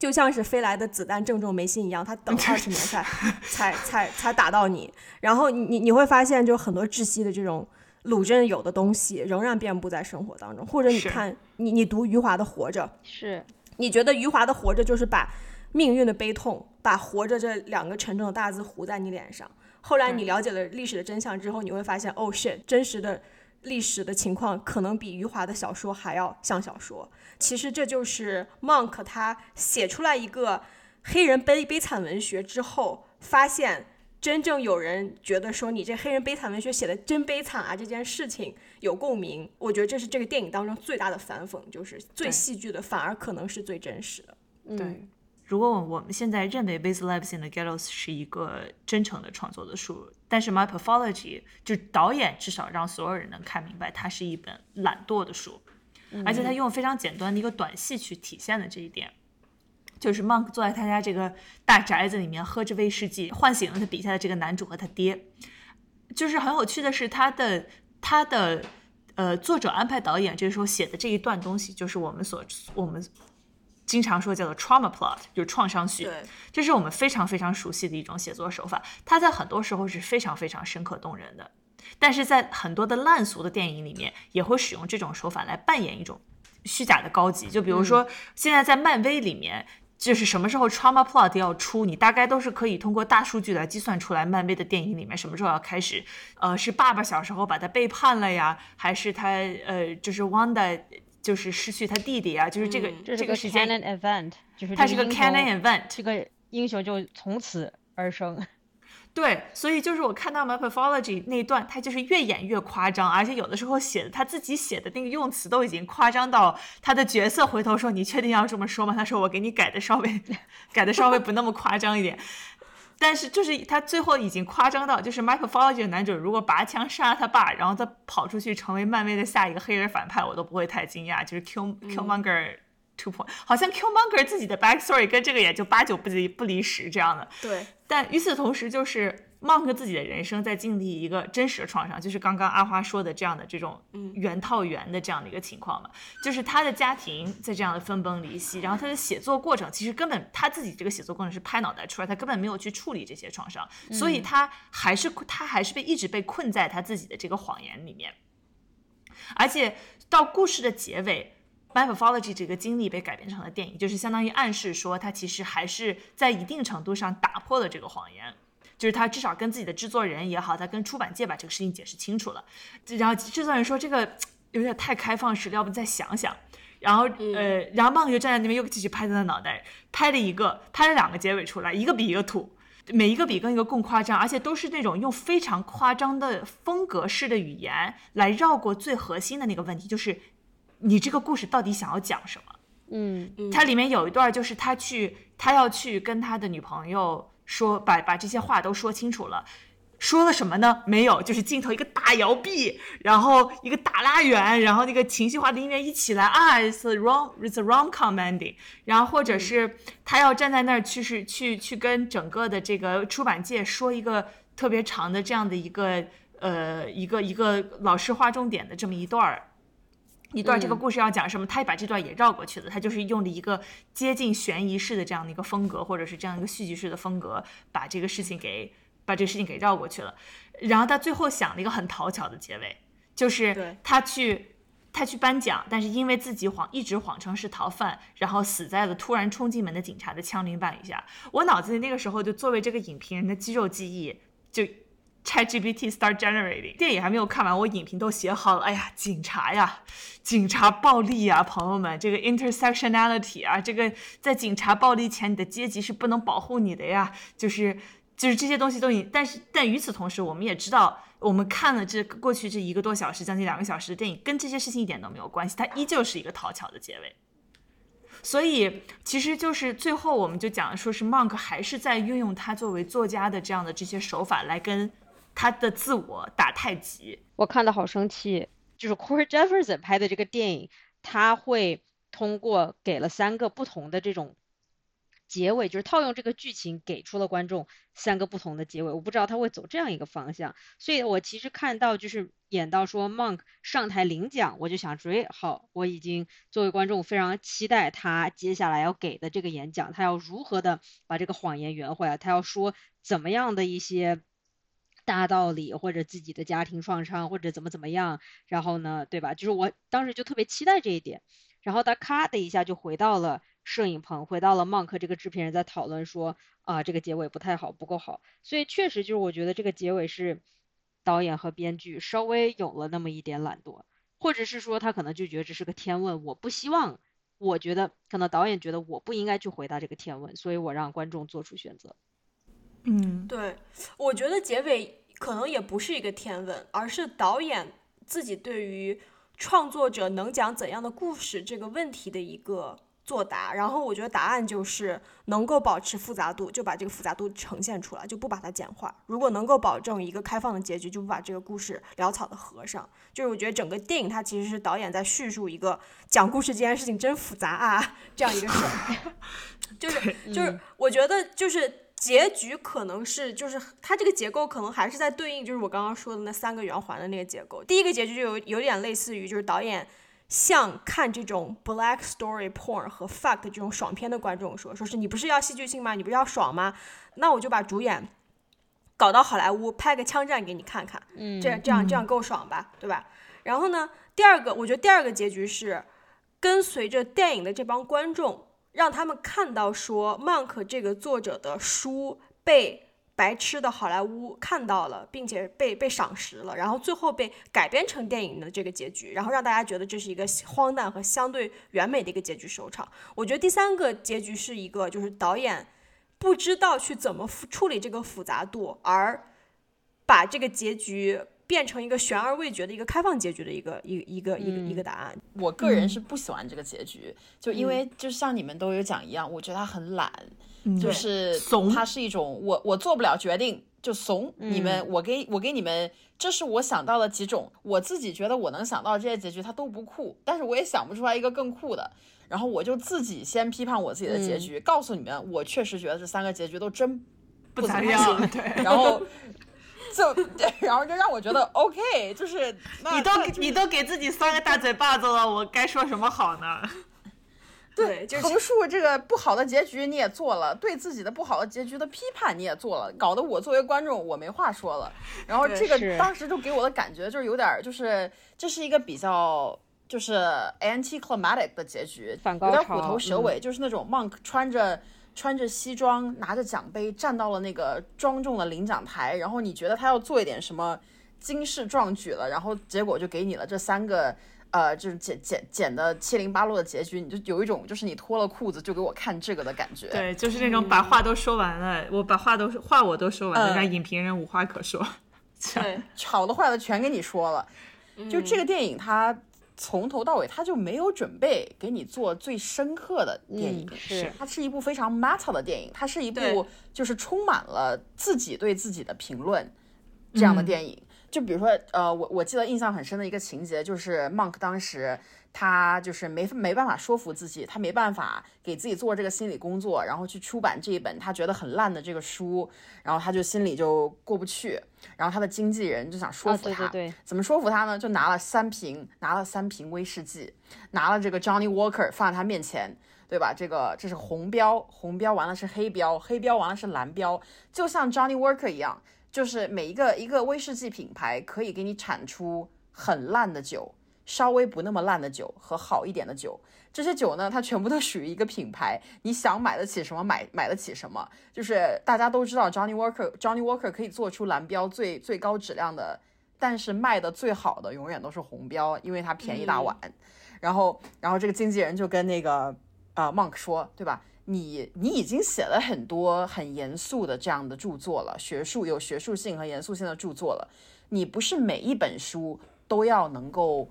就像是飞来的子弹正中眉心一样，他等二十年才 [LAUGHS] 才才才打到你，然后你你会发现，就很多窒息的这种鲁镇有的东西仍然遍布在生活当中。或者你看，你你读余华的《活着》，是你觉得余华的《活着》就是把命运的悲痛，把“活着”这两个沉重的大字糊在你脸上。后来你了解了历史的真相之后，你会发现，哦，shit，真实的。历史的情况可能比余华的小说还要像小说。其实这就是 Monk 他写出来一个黑人悲悲惨文学之后，发现真正有人觉得说你这黑人悲惨文学写的真悲惨啊，这件事情有共鸣，我觉得这是这个电影当中最大的反讽，就是最戏剧的反而可能是最真实的。对，如果我们现在认为《With Lives in the Gallows》是一个真诚的创作的书，但是《My Pathology》就导演至少让所有人能看明白，它是一本懒惰的书，而且他用非常简单的一个短戏去体现了这一点。就是 Monk 坐在他家这个大宅子里面喝着威士忌，唤醒了他笔下的这个男主和他爹。就是很有趣的是，他的他的呃作者安排导演这个时候写的这一段东西，就是我们所我们经常说叫做 trauma plot，就是创伤序。对，这是我们非常非常熟悉的一种写作手法。它在很多时候是非常非常深刻动人的，但是在很多的烂俗的电影里面，也会使用这种手法来扮演一种虚假的高级。就比如说，现在在漫威里面。就是什么时候 trauma plot 要出，你大概都是可以通过大数据来计算出来。漫威的电影里面什么时候要开始？呃，是爸爸小时候把他背叛了呀，还是他呃，就是 Wanda 就是失去他弟弟啊？就是这个这个时间 event，就是它是个 canon event，这个英雄就从此而生。[LAUGHS] 对，所以就是我看到《My Pathology》那一段，他就是越演越夸张，而且有的时候写的他自己写的那个用词都已经夸张到他的角色回头说：“你确定要这么说吗？”他说：“我给你改的稍微 [LAUGHS] 改的稍微不那么夸张一点。”但是就是他最后已经夸张到，就是《Microfology 的男主如果拔枪杀了他爸，然后他跑出去成为漫威的下一个黑人反派，我都不会太惊讶。就是 Kill Killmonger two point，好像 Killmonger 自己的 backstory 跟这个也就八九不离不离十这样的。对。但与此同时，就是 Monk 自己的人生在经历一个真实的创伤，就是刚刚阿花说的这样的这种原套圆的这样的一个情况嘛，就是他的家庭在这样的分崩离析，然后他的写作过程其实根本他自己这个写作过程是拍脑袋出来，他根本没有去处理这些创伤，所以他还是他还是被一直被困在他自己的这个谎言里面，而且到故事的结尾。《My Pathology》这个经历被改编成了电影，就是相当于暗示说，他其实还是在一定程度上打破了这个谎言，就是他至少跟自己的制作人也好，他跟出版界把这个事情解释清楚了。然后制作人说这个有点太开放式，要不再想想。然后呃，然后曼就站在那边又继续拍他的脑袋，拍了一个，拍了两个结尾出来，一个比一个土，每一个比跟一个更夸张，而且都是那种用非常夸张的风格式的语言来绕过最核心的那个问题，就是。你这个故事到底想要讲什么？嗯，它里面有一段就是他去，他要去跟他的女朋友说，把把这些话都说清楚了。说了什么呢？没有，就是镜头一个大摇臂，然后一个大拉远，然后那个情绪化的音乐一起来啊，it's wrong, it's wrong, com ending。然后或者是他要站在那儿去是去去跟整个的这个出版界说一个特别长的这样的一个呃一个一个老师划重点的这么一段儿。一段这个故事要讲什么，他也把这段也绕过去了。他就是用了一个接近悬疑式的这样的一个风格，或者是这样一个戏剧式的风格，把这个事情给把这个事情给绕过去了。然后他最后想了一个很讨巧的结尾，就是他去他去颁奖，但是因为自己谎一直谎称是逃犯，然后死在了突然冲进门的警察的枪林弹雨下。我脑子里那个时候就作为这个影评人的肌肉记忆就。ChatGPT start generating，电影还没有看完，我影评都写好了。哎呀，警察呀，警察暴力呀，朋友们，这个 intersectionality 啊，这个在警察暴力前，你的阶级是不能保护你的呀。就是就是这些东西都已，但是但与此同时，我们也知道，我们看了这过去这一个多小时，将近两个小时的电影，跟这些事情一点都没有关系，它依旧是一个讨巧的结尾。所以其实就是最后，我们就讲说是 Monk 还是在运用他作为作家的这样的这些手法来跟。他的自我打太极，我看的好生气。就是 Corey Jefferson 拍的这个电影，他会通过给了三个不同的这种结尾，就是套用这个剧情给出了观众三个不同的结尾。我不知道他会走这样一个方向，所以我其实看到就是演到说 Monk 上台领奖，我就想说，哎，好，我已经作为观众非常期待他接下来要给的这个演讲，他要如何的把这个谎言圆回来，他要说怎么样的一些。大道理或者自己的家庭创伤或者怎么怎么样，然后呢，对吧？就是我当时就特别期待这一点，然后他咔的一下就回到了摄影棚，回到了曼克这个制片人在讨论说啊，这个结尾不太好，不够好。所以确实就是我觉得这个结尾是导演和编剧稍微有了那么一点懒惰，或者是说他可能就觉得这是个天问，我不希望，我觉得可能导演觉得我不应该去回答这个天问，所以我让观众做出选择。嗯，对，我觉得结尾可能也不是一个天文，而是导演自己对于创作者能讲怎样的故事这个问题的一个作答。然后我觉得答案就是能够保持复杂度，就把这个复杂度呈现出来，就不把它简化。如果能够保证一个开放的结局，就不把这个故事潦草的合上。就是我觉得整个电影它其实是导演在叙述一个讲故事这件事情真复杂啊这样一个事儿。[LAUGHS] 就是就是，我觉得就是结局可能是就是它这个结构可能还是在对应就是我刚刚说的那三个圆环的那个结构。第一个结局就有有点类似于就是导演向看这种 black story porn 和 fuck 这种爽片的观众说，说是你不是要戏剧性吗？你不是要爽吗？那我就把主演搞到好莱坞拍个枪战给你看看，嗯，这样这样这样够爽吧，对吧？然后呢，第二个我觉得第二个结局是跟随着电影的这帮观众。让他们看到说，Monk 这个作者的书被白痴的好莱坞看到了，并且被被赏识了，然后最后被改编成电影的这个结局，然后让大家觉得这是一个荒诞和相对完美的一个结局收场。我觉得第三个结局是一个，就是导演不知道去怎么处理这个复杂度，而把这个结局。变成一个悬而未决的一个开放结局的一个一一个一个一个答案。我个人是不喜欢这个结局，就因为就像你们都有讲一样，我觉得他很懒，就是怂，他是一种我我做不了决定就怂。你们我给我给你们，这是我想到的几种，我自己觉得我能想到这些结局，它都不酷，但是我也想不出来一个更酷的，然后我就自己先批判我自己的结局，告诉你们，我确实觉得这三个结局都真不怎么样，对，[LAUGHS] 然后。就，然后就让我觉得 [LAUGHS] OK，就是你都你都给自己三个大嘴巴子了，我该说什么好呢？[LAUGHS] 对，就横竖这个不好的结局你也做了，对自己的不好的结局的批判你也做了，搞得我作为观众我没话说了。然后这个当时就给我的感觉就是有点，就是这是一个比较就是 anti-climatic 的结局，有点虎头蛇尾，就是那种 Monk 穿着。穿着西装，拿着奖杯，站到了那个庄重的领奖台，然后你觉得他要做一点什么惊世壮举了，然后结果就给你了这三个，呃，就是剪剪剪的七零八落的结局，你就有一种就是你脱了裤子就给我看这个的感觉。对，就是那种把话都说完了，我把话都话我都说完了，让影评人无话可说。对，好的坏的全给你说了。就这个电影它。从头到尾，他就没有准备给你做最深刻的电影，是。它是一部非常 meta 的电影，它是一部就是充满了自己对自己的评论这样的电影。就比如说，呃，我我记得印象很深的一个情节，就是 Monk 当时。他就是没没办法说服自己，他没办法给自己做这个心理工作，然后去出版这一本他觉得很烂的这个书，然后他就心里就过不去，然后他的经纪人就想说服他，怎么说服他呢？就拿了三瓶，拿了三瓶威士忌，拿了这个 Johnny Walker 放在他面前，对吧？这个这是红标，红标完了是黑标，黑标完了是蓝标，就像 Johnny Walker 一样，就是每一个一个威士忌品牌可以给你产出很烂的酒。稍微不那么烂的酒和好一点的酒，这些酒呢，它全部都属于一个品牌。你想买得起什么买买得起什么，就是大家都知道，Johnny Walker，Johnny Walker 可以做出蓝标最最高质量的，但是卖的最好的永远都是红标，因为它便宜大碗。然后，然后这个经纪人就跟那个呃 Monk 说，对吧？你你已经写了很多很严肃的这样的著作了，学术有学术性和严肃性的著作了，你不是每一本书都要能够。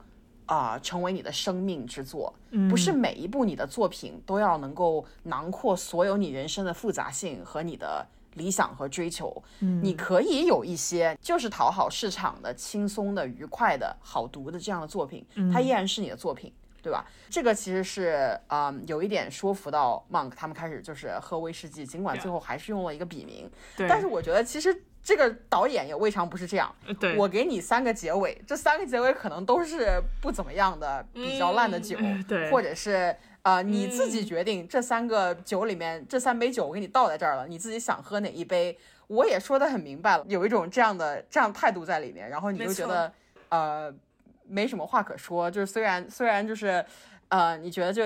啊，成为你的生命之作，不是每一部你的作品都要能够囊括所有你人生的复杂性和你的理想和追求。你可以有一些就是讨好市场的、轻松的、愉快的、好读的这样的作品，它依然是你的作品，对吧？这个其实是啊，有一点说服到 Monk 他们开始就是喝威士忌，尽管最后还是用了一个笔名，但是我觉得其实。这个导演也未尝不是这样。对，我给你三个结尾，这三个结尾可能都是不怎么样的、比较烂的酒，对，或者是呃你自己决定这三个酒里面这三杯酒我给你倒在这儿了，你自己想喝哪一杯，我也说的很明白了，有一种这样的这样态度在里面，然后你就觉得呃没什么话可说，就是虽然虽然就是呃你觉得就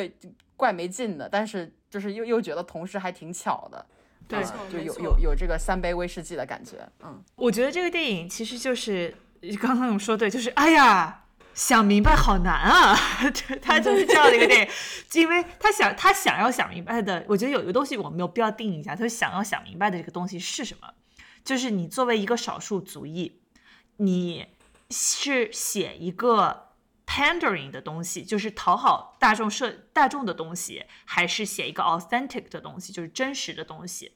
怪没劲的，但是就是又又觉得同时还挺巧的。对，就有有有这个三杯威士忌的感觉，嗯，我觉得这个电影其实就是刚刚我们说对，就是哎呀，想明白好难啊！[LAUGHS] 他就是这样的一个电影，[LAUGHS] 因为他想他想要想明白的，我觉得有一个东西我没有必要定义一下，他想要想明白的这个东西是什么？就是你作为一个少数族裔，你是写一个 pandering 的东西，就是讨好大众社大众的东西，还是写一个 authentic 的东西，就是真实的东西？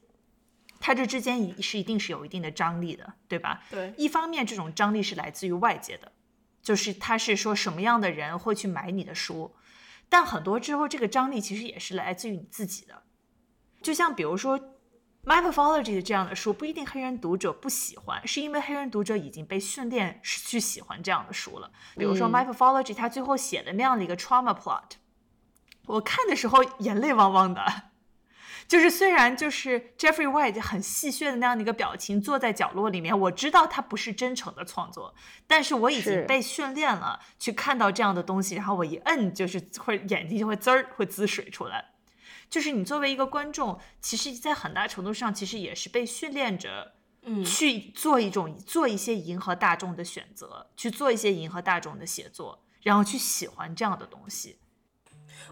它这之间一是一定是有一定的张力的，对吧？对，一方面这种张力是来自于外界的。就是他是说什么样的人会去买你的书，但很多之后这个张力其实也是来自于你自己的。就像比如说《Mythology》的这样的书，不一定黑人读者不喜欢，是因为黑人读者已经被训练去喜欢这样的书了。比如说《Mythology》，他最后写的那样的一个 trauma plot，我看的时候眼泪汪汪的。[LAUGHS] 就是虽然就是 Jeffrey White 很戏谑的那样的一个表情，坐在角落里面，我知道他不是真诚的创作，但是我已经被训练了去看到这样的东西，然后我一摁就是会眼睛就会滋儿会滋水出来。就是你作为一个观众，其实在很大程度上其实也是被训练着，嗯，去做一种做一些迎合大众的选择，去做一些迎合大众的写作，然后去喜欢这样的东西。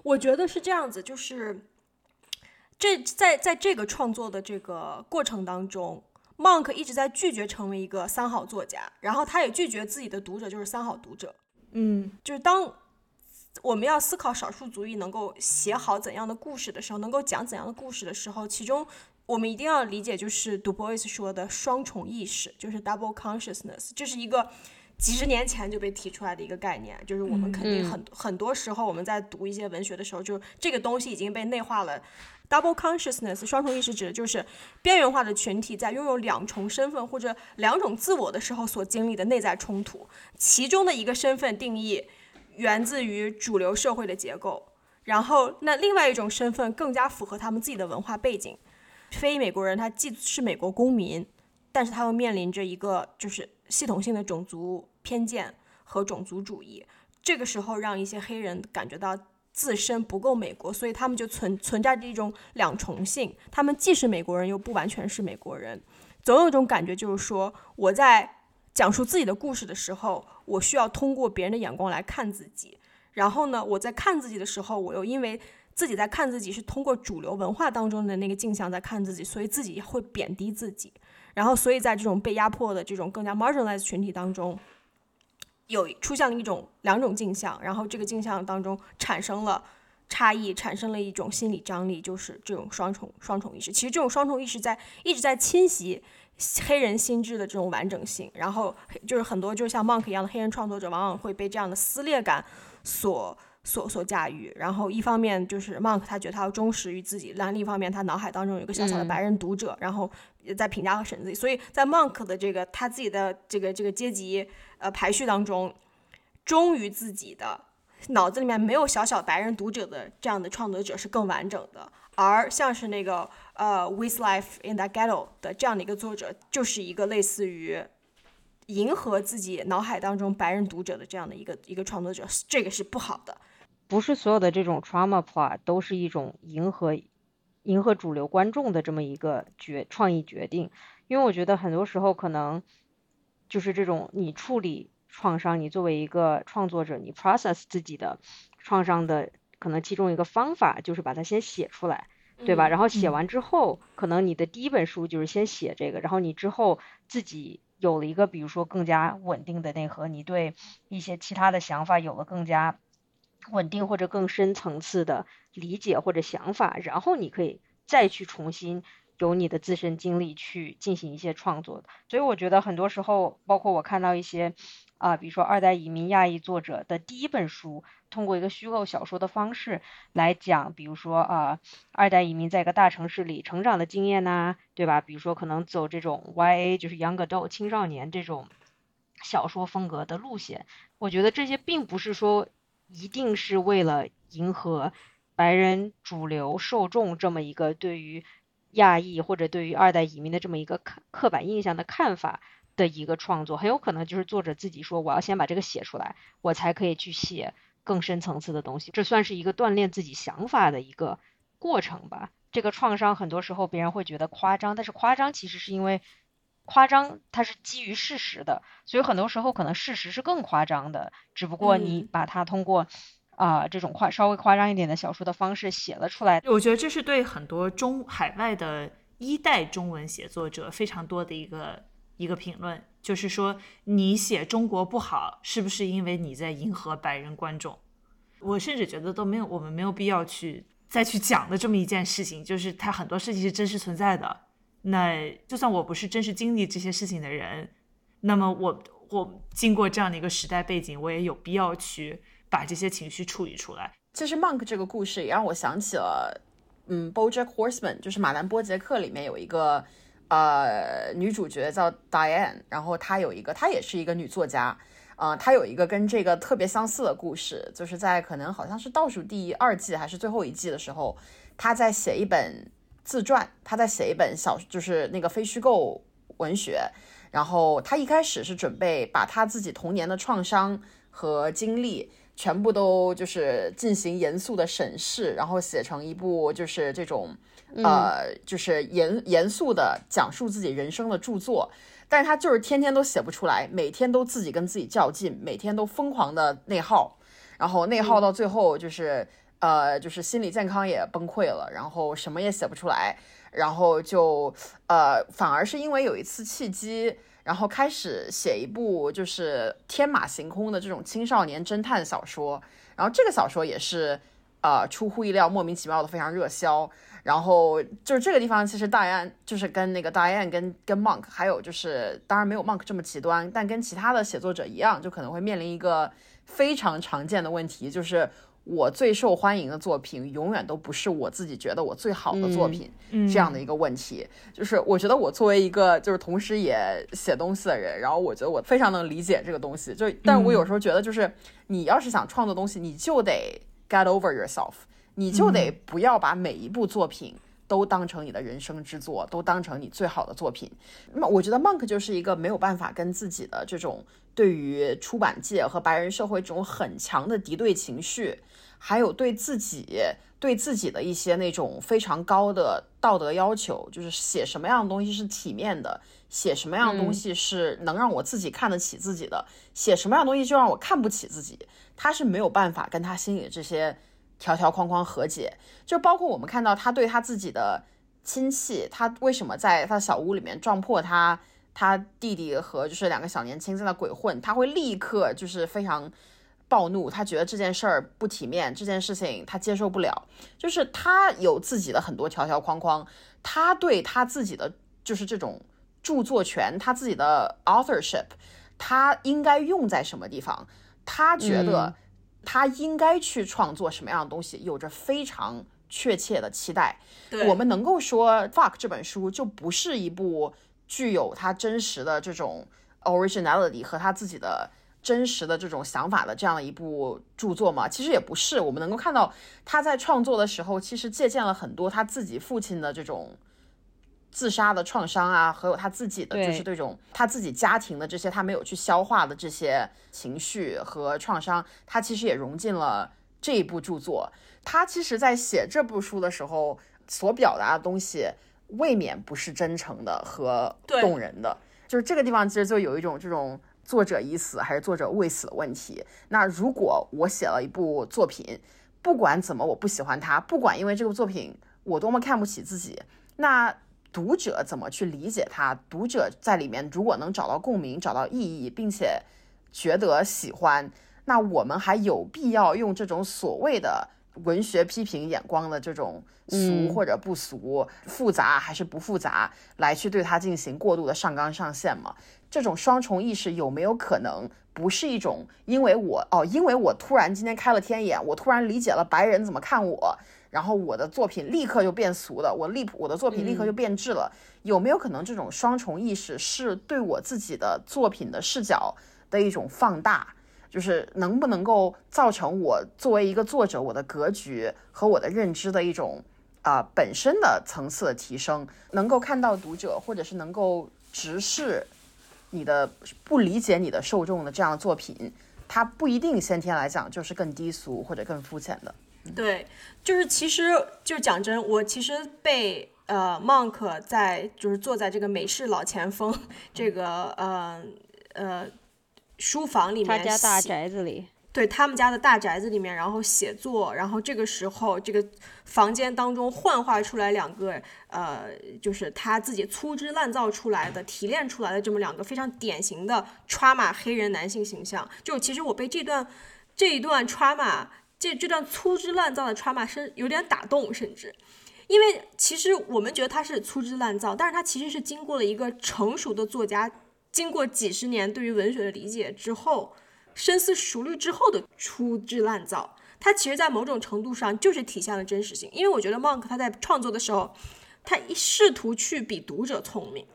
我觉得是这样子，就是。这在在这个创作的这个过程当中，Monk 一直在拒绝成为一个三好作家，然后他也拒绝自己的读者就是三好读者。嗯，就是当我们要思考少数族裔能够写好怎样的故事的时候，能够讲怎样的故事的时候，其中我们一定要理解，就是 Du Bois 说的双重意识，就是 double consciousness，这是一个几十年前就被提出来的一个概念，就是我们肯定很很多时候我们在读一些文学的时候，就这个东西已经被内化了。Double consciousness 双重意识指的就是边缘化的群体在拥有两重身份或者两种自我的时候所经历的内在冲突。其中的一个身份定义源自于主流社会的结构，然后那另外一种身份更加符合他们自己的文化背景。非美国人他既是美国公民，但是他又面临着一个就是系统性的种族偏见和种族主义。这个时候让一些黑人感觉到。自身不够美国，所以他们就存存在着一种两重性。他们既是美国人，又不完全是美国人。总有一种感觉，就是说我在讲述自己的故事的时候，我需要通过别人的眼光来看自己。然后呢，我在看自己的时候，我又因为自己在看自己是通过主流文化当中的那个镜像在看自己，所以自己会贬低自己。然后，所以在这种被压迫的这种更加 marginalized 群体当中。有出现了一种两种镜像，然后这个镜像当中产生了差异，产生了一种心理张力，就是这种双重双重意识。其实这种双重意识在一直在侵袭黑人心智的这种完整性，然后就是很多就像 Monk 一样的黑人创作者，往往会被这样的撕裂感所。所所驾驭，然后一方面就是 Monk 他觉得他要忠实于自己，另一方面他脑海当中有一个小小的白人读者，然后在评价和审自己，所以在 Monk 的这个他自己的这个这个阶级呃排序当中，忠于自己的脑子里面没有小小白人读者的这样的创作者是更完整的，而像是那个呃 With Life in the Ghetto 的这样的一个作者，就是一个类似于迎合自己脑海当中白人读者的这样的一个一个创作者，这个是不好的。不是所有的这种 trauma plot 都是一种迎合迎合主流观众的这么一个决创意决定，因为我觉得很多时候可能就是这种你处理创伤，你作为一个创作者，你 process 自己的创伤的可能其中一个方法就是把它先写出来，对吧？然后写完之后，可能你的第一本书就是先写这个，然后你之后自己有了一个比如说更加稳定的内核，你对一些其他的想法有了更加。稳定或者更深层次的理解或者想法，然后你可以再去重新由你的自身经历去进行一些创作的。所以我觉得很多时候，包括我看到一些啊，比如说二代移民亚裔作者的第一本书，通过一个虚构小说的方式来讲，比如说啊，二代移民在一个大城市里成长的经验呐，对吧？比如说可能走这种 YA 就是 Young Adult 青少年这种小说风格的路线，我觉得这些并不是说。一定是为了迎合白人主流受众这么一个对于亚裔或者对于二代移民的这么一个刻刻板印象的看法的一个创作，很有可能就是作者自己说我要先把这个写出来，我才可以去写更深层次的东西。这算是一个锻炼自己想法的一个过程吧。这个创伤很多时候别人会觉得夸张，但是夸张其实是因为夸张它是基于事实的，所以很多时候可能事实是更夸张的，只不过你把它通过啊这种夸稍微夸张一点的小说的方式写了出来。我觉得这是对很多中海外的一代中文写作者非常多的一个一个评论，就是说你写中国不好，是不是因为你在迎合白人观众？我甚至觉得都没有，我们没有必要去再去讲的这么一件事情，就是它很多事情是真实存在的。那就算我不是真实经历这些事情的人，那么我我经过这样的一个时代背景，我也有必要去把这些情绪处理出来。其实 Monk 这个故事也让我想起了，嗯，BoJack Horseman，就是马兰波杰克里面有一个呃女主角叫 Diane，然后她有一个，她也是一个女作家。呃，他有一个跟这个特别相似的故事，就是在可能好像是倒数第二季还是最后一季的时候，他在写一本自传，他在写一本小，就是那个非虚构文学。然后他一开始是准备把他自己童年的创伤和经历全部都就是进行严肃的审视，然后写成一部就是这种呃，就是严严肃的讲述自己人生的著作。但是他就是天天都写不出来，每天都自己跟自己较劲，每天都疯狂的内耗，然后内耗到最后就是呃，就是心理健康也崩溃了，然后什么也写不出来，然后就呃，反而是因为有一次契机，然后开始写一部就是天马行空的这种青少年侦探小说，然后这个小说也是呃出乎意料，莫名其妙的非常热销。然后就是这个地方，其实大安就是跟那个大安跟跟 Monk，还有就是当然没有 Monk 这么极端，但跟其他的写作者一样，就可能会面临一个非常常见的问题，就是我最受欢迎的作品永远都不是我自己觉得我最好的作品，这样的一个问题。就是我觉得我作为一个就是同时也写东西的人，然后我觉得我非常能理解这个东西。就但是我有时候觉得，就是你要是想创作东西，你就得 get over yourself。你就得不要把每一部作品都当成你的人生之作，都当成你最好的作品。那么，我觉得 Monk 就是一个没有办法跟自己的这种对于出版界和白人社会这种很强的敌对情绪，还有对自己对自己的一些那种非常高的道德要求，就是写什么样的东西是体面的，写什么样的东西是能让我自己看得起自己的，写什么样的东西就让我看不起自己，他是没有办法跟他心里的这些。条条框框和解，就包括我们看到他对他自己的亲戚，他为什么在他小屋里面撞破他他弟弟和就是两个小年轻在那鬼混，他会立刻就是非常暴怒，他觉得这件事儿不体面，这件事情他接受不了，就是他有自己的很多条条框框，他对他自己的就是这种著作权，他自己的 authorship，他应该用在什么地方，他觉得。他应该去创作什么样的东西，有着非常确切的期待。我们能够说《Fuck》这本书就不是一部具有他真实的这种 originality 和他自己的真实的这种想法的这样一部著作吗？其实也不是。我们能够看到他在创作的时候，其实借鉴了很多他自己父亲的这种。自杀的创伤啊，和有他自己的就是这种他自己家庭的这些他没有去消化的这些情绪和创伤，他其实也融进了这一部著作。他其实，在写这部书的时候，所表达的东西未免不是真诚的和动人的。就是这个地方，其实就有一种这种作者已死还是作者未死的问题。那如果我写了一部作品，不管怎么我不喜欢它，不管因为这部作品我多么看不起自己，那。读者怎么去理解它？读者在里面如果能找到共鸣、找到意义，并且觉得喜欢，那我们还有必要用这种所谓的文学批评眼光的这种俗或者不俗、复杂还是不复杂，来去对它进行过度的上纲上线吗？这种双重意识有没有可能不是一种因为我哦，因为我突然今天开了天眼，我突然理解了白人怎么看我？然后我的作品立刻就变俗了，我立我的作品立刻就变质了。有没有可能这种双重意识是对我自己的作品的视角的一种放大？就是能不能够造成我作为一个作者，我的格局和我的认知的一种啊本身的层次的提升？能够看到读者，或者是能够直视你的不理解你的受众的这样的作品，它不一定先天来讲就是更低俗或者更肤浅的。对，就是其实就讲真，我其实被呃，Monk 在就是坐在这个美式老前锋这个呃呃书房里面，他家大宅子里。对他们家的大宅子里面，然后写作，然后这个时候，这个房间当中幻化出来两个，呃，就是他自己粗制滥造出来的、提炼出来的这么两个非常典型的 trauma 黑人男性形象。就其实我被这段这一段 trauma 这这段粗制滥造的 trauma 是有点打动，甚至因为其实我们觉得他是粗制滥造，但是他其实是经过了一个成熟的作家，经过几十年对于文学的理解之后。深思熟虑之后的粗制滥造，它其实，在某种程度上就是体现了真实性。因为我觉得 Monk 他在创作的时候，他一试图去比读者聪明，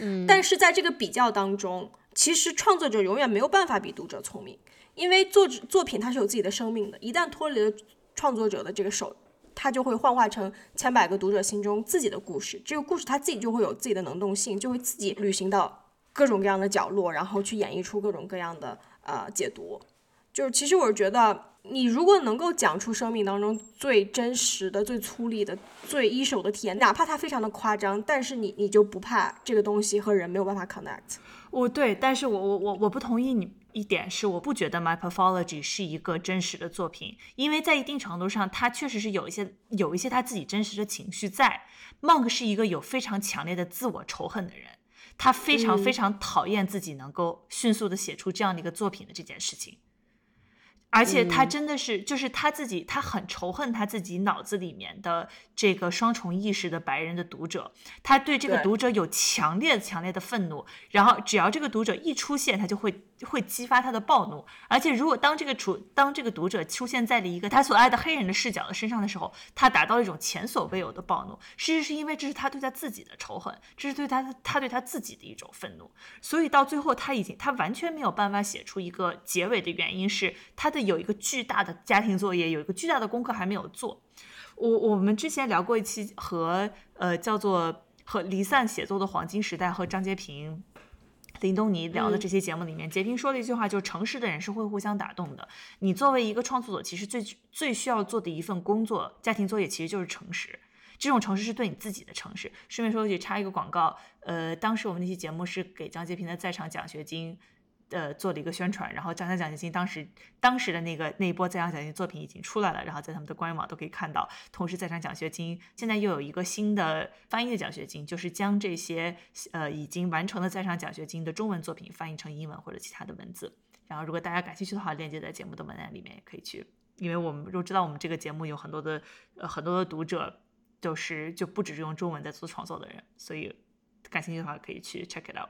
嗯，但是在这个比较当中，其实创作者永远没有办法比读者聪明，因为作作品它是有自己的生命的，一旦脱离了创作者的这个手，它就会幻化成千百个读者心中自己的故事。这个故事它自己就会有自己的能动性，就会自己旅行到各种各样的角落，然后去演绎出各种各样的。呃，解读，就是其实我是觉得，你如果能够讲出生命当中最真实的、最粗粝的、最一手的体验，哪怕它非常的夸张，但是你你就不怕这个东西和人没有办法 connect。我对，但是我我我我不同意你一点是，我不觉得 My Pathology 是一个真实的作品，因为在一定程度上，它确实是有一些有一些他自己真实的情绪在。Monk 是一个有非常强烈的自我仇恨的人。他非常非常讨厌自己能够迅速的写出这样的一个作品的这件事情。而且他真的是，就是他自己，他很仇恨他自己脑子里面的这个双重意识的白人的读者，他对这个读者有强烈强烈的愤怒，然后只要这个读者一出现，他就会会激发他的暴怒。而且如果当这个主当这个读者出现在了一个他所爱的黑人的视角的身上的时候，他达到一种前所未有的暴怒。事实是因为这是他对他自己的仇恨，这是对他他对他自己的一种愤怒。所以到最后他已经他完全没有办法写出一个结尾的原因是他的。有一个巨大的家庭作业，有一个巨大的功课还没有做。我我们之前聊过一期和呃叫做和离散写作的黄金时代和张洁平、林东尼聊的这些节目里面，杰平说了一句话，就是诚实的人是会互相打动的。你作为一个创作者，其实最最需要做的一份工作，家庭作业其实就是诚实。这种诚实是对你自己的诚实。顺便说一句，插一个广告，呃，当时我们那期节目是给张杰平的在场奖学金。呃，做了一个宣传，然后在场奖学金当时当时的那个那一波在场奖学金作品已经出来了，然后在他们的官网都可以看到。同时，在场奖学金现在又有一个新的翻译的奖学金，就是将这些呃已经完成的在场奖学金的中文作品翻译成英文或者其他的文字。然后，如果大家感兴趣的话，链接在节目的文案里面也可以去，因为我们都知道我们这个节目有很多的呃很多的读者就是就不只是用中文在做创作的人，所以。感兴趣的话可以去 check it out，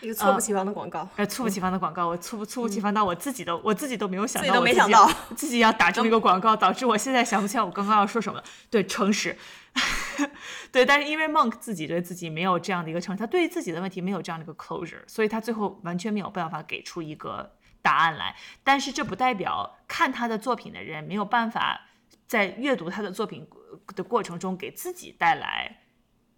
一个猝不及防的广告，呃，猝不及防的广告，我猝不猝不及防到我自己都我自己都没有想到，自己都没想到 [LAUGHS] 自己要打这么一个广告，导致我现在想不起来我刚刚要说什么。对，诚实，[LAUGHS] 对，但是因为 Monk 自己对自己没有这样的一个诚实，他对于自己的问题没有这样的一个 closure，所以他最后完全没有办法给出一个答案来。但是这不代表看他的作品的人没有办法在阅读他的作品的过程中给自己带来。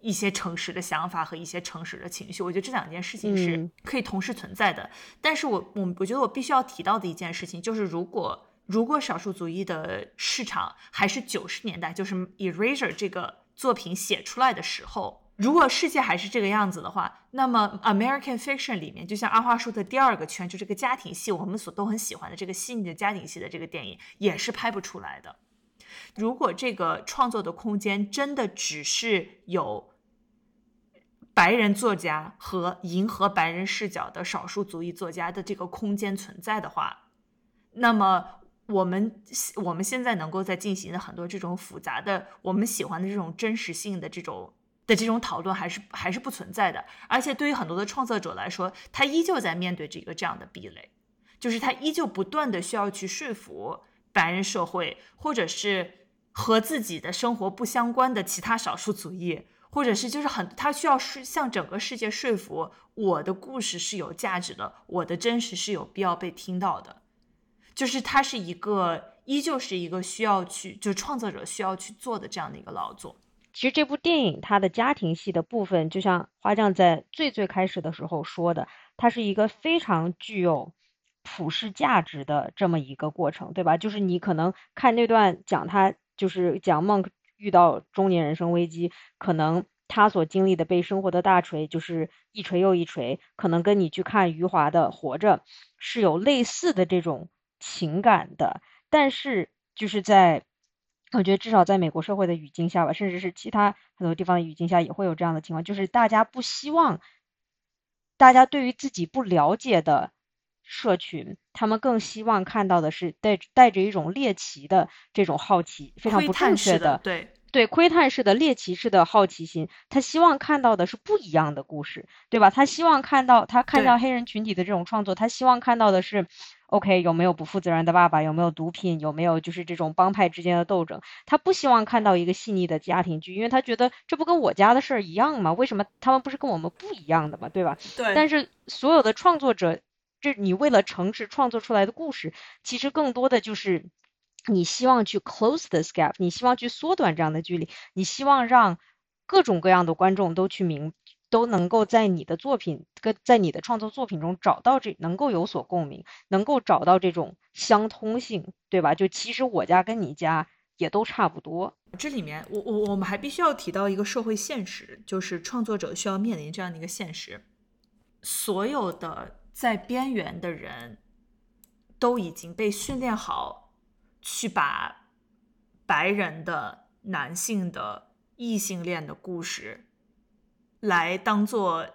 一些诚实的想法和一些诚实的情绪，我觉得这两件事情是可以同时存在的。但是我我我觉得我必须要提到的一件事情就是，如果如果少数族裔的市场还是九十年代，就是《Eraser》这个作品写出来的时候，如果世界还是这个样子的话，那么 American Fiction 里面，就像阿花说的第二个圈，就这个家庭戏，我们所都很喜欢的这个细腻的家庭戏的这个电影，也是拍不出来的。如果这个创作的空间真的只是有。白人作家和迎合白人视角的少数族裔作家的这个空间存在的话，那么我们我们现在能够在进行的很多这种复杂的我们喜欢的这种真实性的这种的这种讨论还是还是不存在的。而且对于很多的创作者来说，他依旧在面对这个这样的壁垒，就是他依旧不断的需要去说服白人社会，或者是和自己的生活不相关的其他少数族裔。或者是就是很，他需要是向整个世界说服我的故事是有价值的，我的真实是有必要被听到的，就是它是一个依旧是一个需要去，就创作者需要去做的这样的一个劳作。其实这部电影它的家庭戏的部分，就像花匠在最最开始的时候说的，它是一个非常具有普世价值的这么一个过程，对吧？就是你可能看那段讲他就是讲梦。遇到中年人生危机，可能他所经历的被生活的大锤就是一锤又一锤，可能跟你去看余华的《活着》是有类似的这种情感的。但是就是在，我觉得至少在美国社会的语境下吧，甚至是其他很多地方的语境下，也会有这样的情况，就是大家不希望，大家对于自己不了解的。社群，他们更希望看到的是带带着一种猎奇的这种好奇，非常不正确的，对对，窥探式的猎奇式的好奇心。他希望看到的是不一样的故事，对吧？他希望看到他看到黑人群体的这种创作，他希望看到的是，OK，有没有不负责任的爸爸？有没有毒品？有没有就是这种帮派之间的斗争？他不希望看到一个细腻的家庭剧，因为他觉得这不跟我家的事儿一样吗？为什么他们不是跟我们不一样的嘛？对吧？对。但是所有的创作者。这你为了诚实创作出来的故事，其实更多的就是你希望去 close this gap，你希望去缩短这样的距离，你希望让各种各样的观众都去明，都能够在你的作品跟在你的创作作品中找到这能够有所共鸣，能够找到这种相通性，对吧？就其实我家跟你家也都差不多。这里面我我我们还必须要提到一个社会现实，就是创作者需要面临这样的一个现实，所有的。在边缘的人都已经被训练好，去把白人的男性的异性恋的故事来当做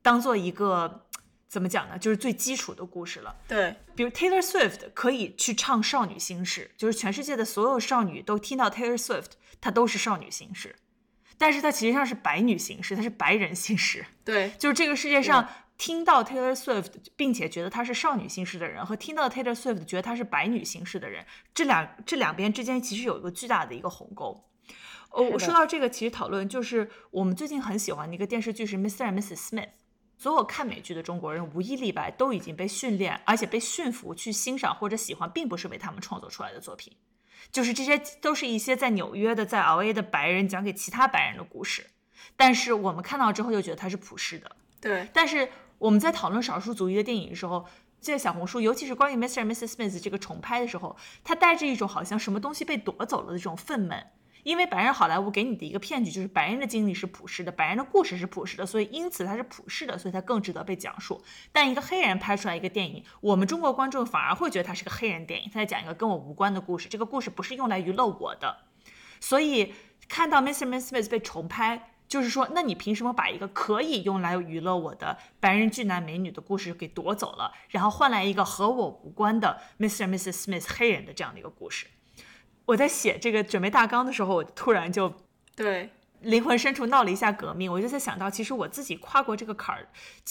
当做一个怎么讲呢？就是最基础的故事了。对，比如 Taylor Swift 可以去唱少女心事，就是全世界的所有少女都听到 Taylor Swift，她都是少女心事，但是她其实上是白女心事，她是白人心事。对，就是这个世界上。听到 Taylor Swift 并且觉得她是少女心事的人，和听到 Taylor Swift 觉得她是白女心事的人，这两这两边之间其实有一个巨大的一个鸿沟。哦，我说到这个，其实讨论就是我们最近很喜欢的一个电视剧是 Mr. and Mrs. Smith。所有看美剧的中国人无一例外都已经被训练，而且被驯服去欣赏或者喜欢，并不是为他们创作出来的作品，就是这些都是一些在纽约的、在 LA 的白人讲给其他白人的故事。但是我们看到之后又觉得它是普世的。对，但是。我们在讨论少数族裔的电影的时候，在小红书，尤其是关于 Mr. and Mrs. Smith 这个重拍的时候，它带着一种好像什么东西被夺走了的这种愤懑。因为白人好莱坞给你的一个骗局就是白人的经历是普世的，白人的故事是普世的，所以因此它是普世的，所以它更值得被讲述。但一个黑人拍出来一个电影，我们中国观众反而会觉得它是个黑人电影，他在讲一个跟我无关的故事，这个故事不是用来娱乐我的。所以看到 Mr. Mrs. Smith 被重拍。就是说，那你凭什么把一个可以用来娱乐我的白人俊男美女的故事给夺走了，然后换来一个和我无关的 Mr. Mrs. Smith 黑人的这样的一个故事？我在写这个准备大纲的时候，我突然就对灵魂深处闹了一下革命。我就在想到，其实我自己跨过这个坎儿，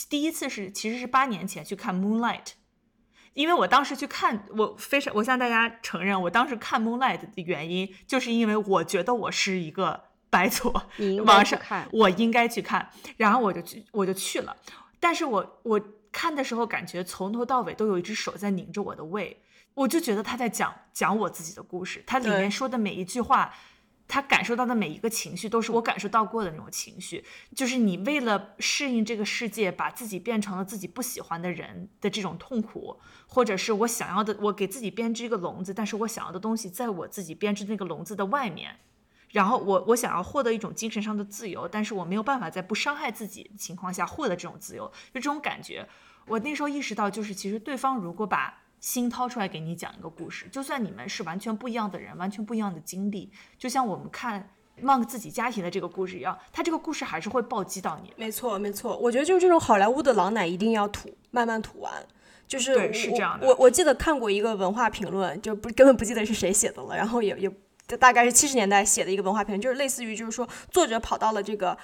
第一次是其实是八年前去看 Moonlight，因为我当时去看，我非常我向大家承认，我当时看 Moonlight 的原因，就是因为我觉得我是一个。白左，[LAUGHS] 网上看我应该去看，然后我就去，我就去了。但是我我看的时候，感觉从头到尾都有一只手在拧着我的胃，我就觉得他在讲讲我自己的故事。他里面说的每一句话，他感受到的每一个情绪，都是我感受到过的那种情绪。就是你为了适应这个世界，把自己变成了自己不喜欢的人的这种痛苦，或者是我想要的，我给自己编织一个笼子，但是我想要的东西在我自己编织那个笼子的外面。然后我我想要获得一种精神上的自由，但是我没有办法在不伤害自己的情况下获得这种自由，就这种感觉。我那时候意识到，就是其实对方如果把心掏出来给你讲一个故事，就算你们是完全不一样的人，完全不一样的经历，就像我们看 Monk 自己家庭的这个故事一样，他这个故事还是会暴击到你。没错，没错。我觉得就是这种好莱坞的狼奶一定要吐，慢慢吐完。就是是这样的。我我记得看过一个文化评论，就不根本不记得是谁写的了，然后也也。大概是七十年代写的一个文化片，就是类似于，就是说作者跑到了这个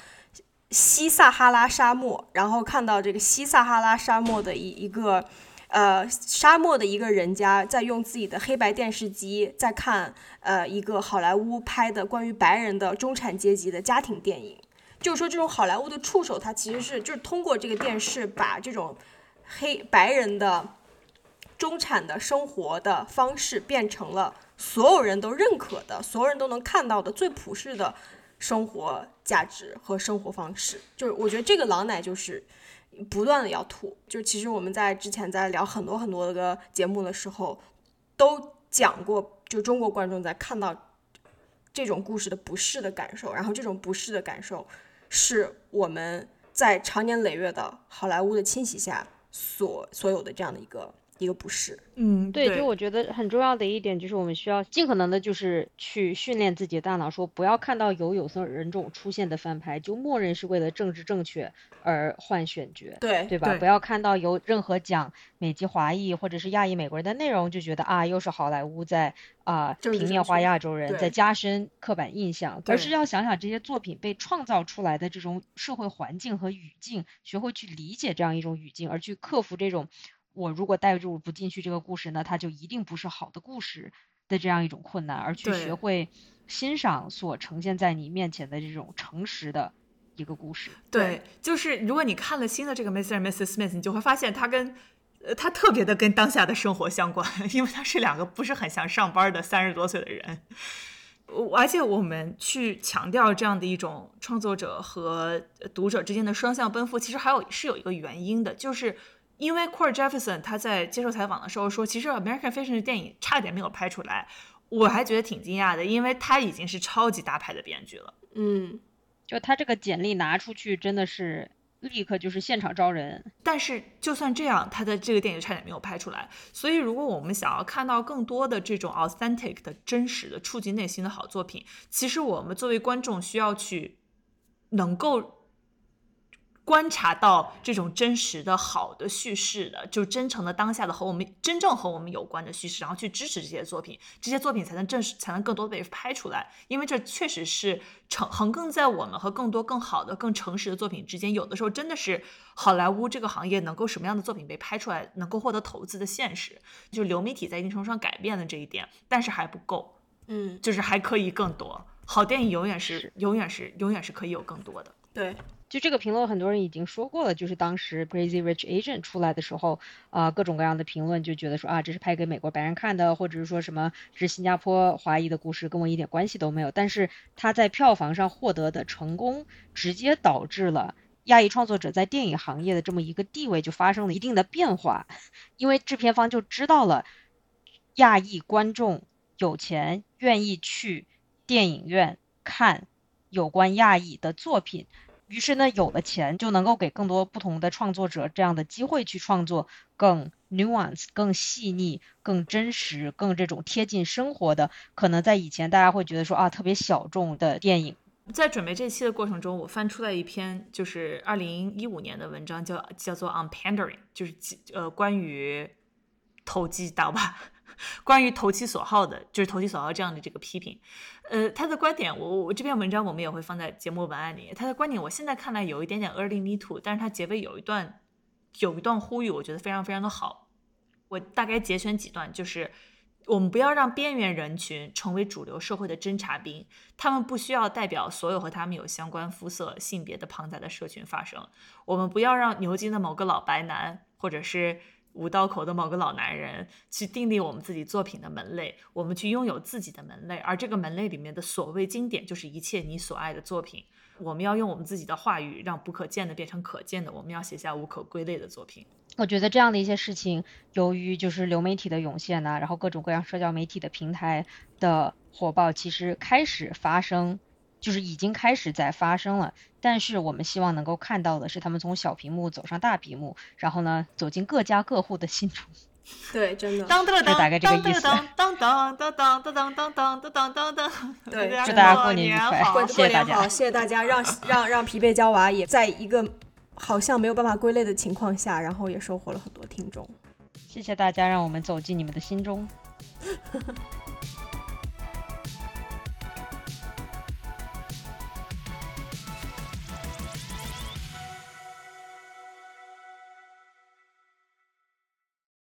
西撒哈拉沙漠，然后看到这个西撒哈拉沙漠的一一个呃沙漠的一个人家在用自己的黑白电视机在看呃一个好莱坞拍的关于白人的中产阶级的家庭电影，就是说这种好莱坞的触手，它其实是就是通过这个电视把这种黑白人的中产的生活的方式变成了。所有人都认可的，所有人都能看到的最普世的生活价值和生活方式，就是我觉得这个狼奶就是不断的要吐。就其实我们在之前在聊很多很多个节目的时候，都讲过，就中国观众在看到这种故事的不适的感受，然后这种不适的感受是我们在长年累月的好莱坞的侵袭下所所有的这样的一个一个不适。嗯，对，就我觉得很重要的一点就是，我们需要尽可能的，就是去训练自己的大脑，说不要看到有有色人种出现的翻拍，就默认是为了政治正确而换选角，对对吧？不要看到有任何讲美籍华裔或者是亚裔美国人的内容，就觉得啊，又是好莱坞在啊平面化亚洲人，在加深刻板印象，而是要想想这些作品被创造出来的这种社会环境和语境，学会去理解这样一种语境，而去克服这种。我如果带入不进去这个故事呢，它就一定不是好的故事的这样一种困难，而去学会欣赏所呈现在你面前的这种诚实的一个故事。对，就是如果你看了新的这个 Mr. and Mrs. Smith，你就会发现他跟呃他特别的跟当下的生活相关，因为他是两个不是很想上班的三十多岁的人。而且我们去强调这样的一种创作者和读者之间的双向奔赴，其实还有是有一个原因的，就是。因为 Core Jefferson 他在接受采访的时候说，其实 American Fiction 的电影差点没有拍出来，我还觉得挺惊讶的，因为他已经是超级大牌的编剧了。嗯，就他这个简历拿出去，真的是立刻就是现场招人。但是就算这样，他的这个电影差点没有拍出来。所以如果我们想要看到更多的这种 authentic 的真实的触及内心的好作品，其实我们作为观众需要去能够。观察到这种真实的好的叙事的，就真诚的当下的和我们真正和我们有关的叙事，然后去支持这些作品，这些作品才能正式才能更多的被拍出来。因为这确实是成横亘在我们和更多更好的、更诚实的作品之间。有的时候真的是好莱坞这个行业能够什么样的作品被拍出来，能够获得投资的现实，就流媒体在一定程度上改变了这一点，但是还不够。嗯，就是还可以更多。好电影永远是永远是永远是可以有更多的。对。就这个评论，很多人已经说过了。就是当时《Crazy Rich Asian》出来的时候，啊，各种各样的评论就觉得说啊，这是拍给美国白人看的，或者是说什么是新加坡华裔的故事，跟我一点关系都没有。但是他在票房上获得的成功，直接导致了亚裔创作者在电影行业的这么一个地位就发生了一定的变化，因为制片方就知道了亚裔观众有钱，愿意去电影院看有关亚裔的作品。于是呢，有了钱就能够给更多不同的创作者这样的机会去创作更 nuance、更细腻、更真实、更这种贴近生活的。可能在以前大家会觉得说啊，特别小众的电影。在准备这期的过程中，我翻出来一篇就是二零一五年的文章，叫叫做 On Pandering，就是呃关于投机 [LAUGHS] 倒吧。关于投其所好的，就是投其所好这样的这个批评，呃，他的观点，我我这篇文章我们也会放在节目文案里。他的观点，我现在看来有一点点 early me too，但是他结尾有一段有一段呼吁，我觉得非常非常的好。我大概节选几段，就是我们不要让边缘人群成为主流社会的侦察兵，他们不需要代表所有和他们有相关肤色、性别的庞杂的社群发声。我们不要让牛津的某个老白男，或者是。五道口的某个老男人去订立我们自己作品的门类，我们去拥有自己的门类，而这个门类里面的所谓经典，就是一切你所爱的作品。我们要用我们自己的话语，让不可见的变成可见的。我们要写下无可归类的作品。我觉得这样的一些事情，由于就是流媒体的涌现呐，然后各种各样社交媒体的平台的火爆，其实开始发生。就是已经开始在发生了，但是我们希望能够看到的是，他们从小屏幕走上大屏幕，然后呢，走进各家各户的心中。对，真的。当当当大概这个意思。当当当当当当当当当当当当。对，祝大家过年愉快，谢谢大家。谢谢大家，让 [LAUGHS] 让让疲惫娇娃也在一个好像没有办法归类的情况下，然后也收获了很多听众。谢谢大家，让我们走进你们的心中。[LAUGHS]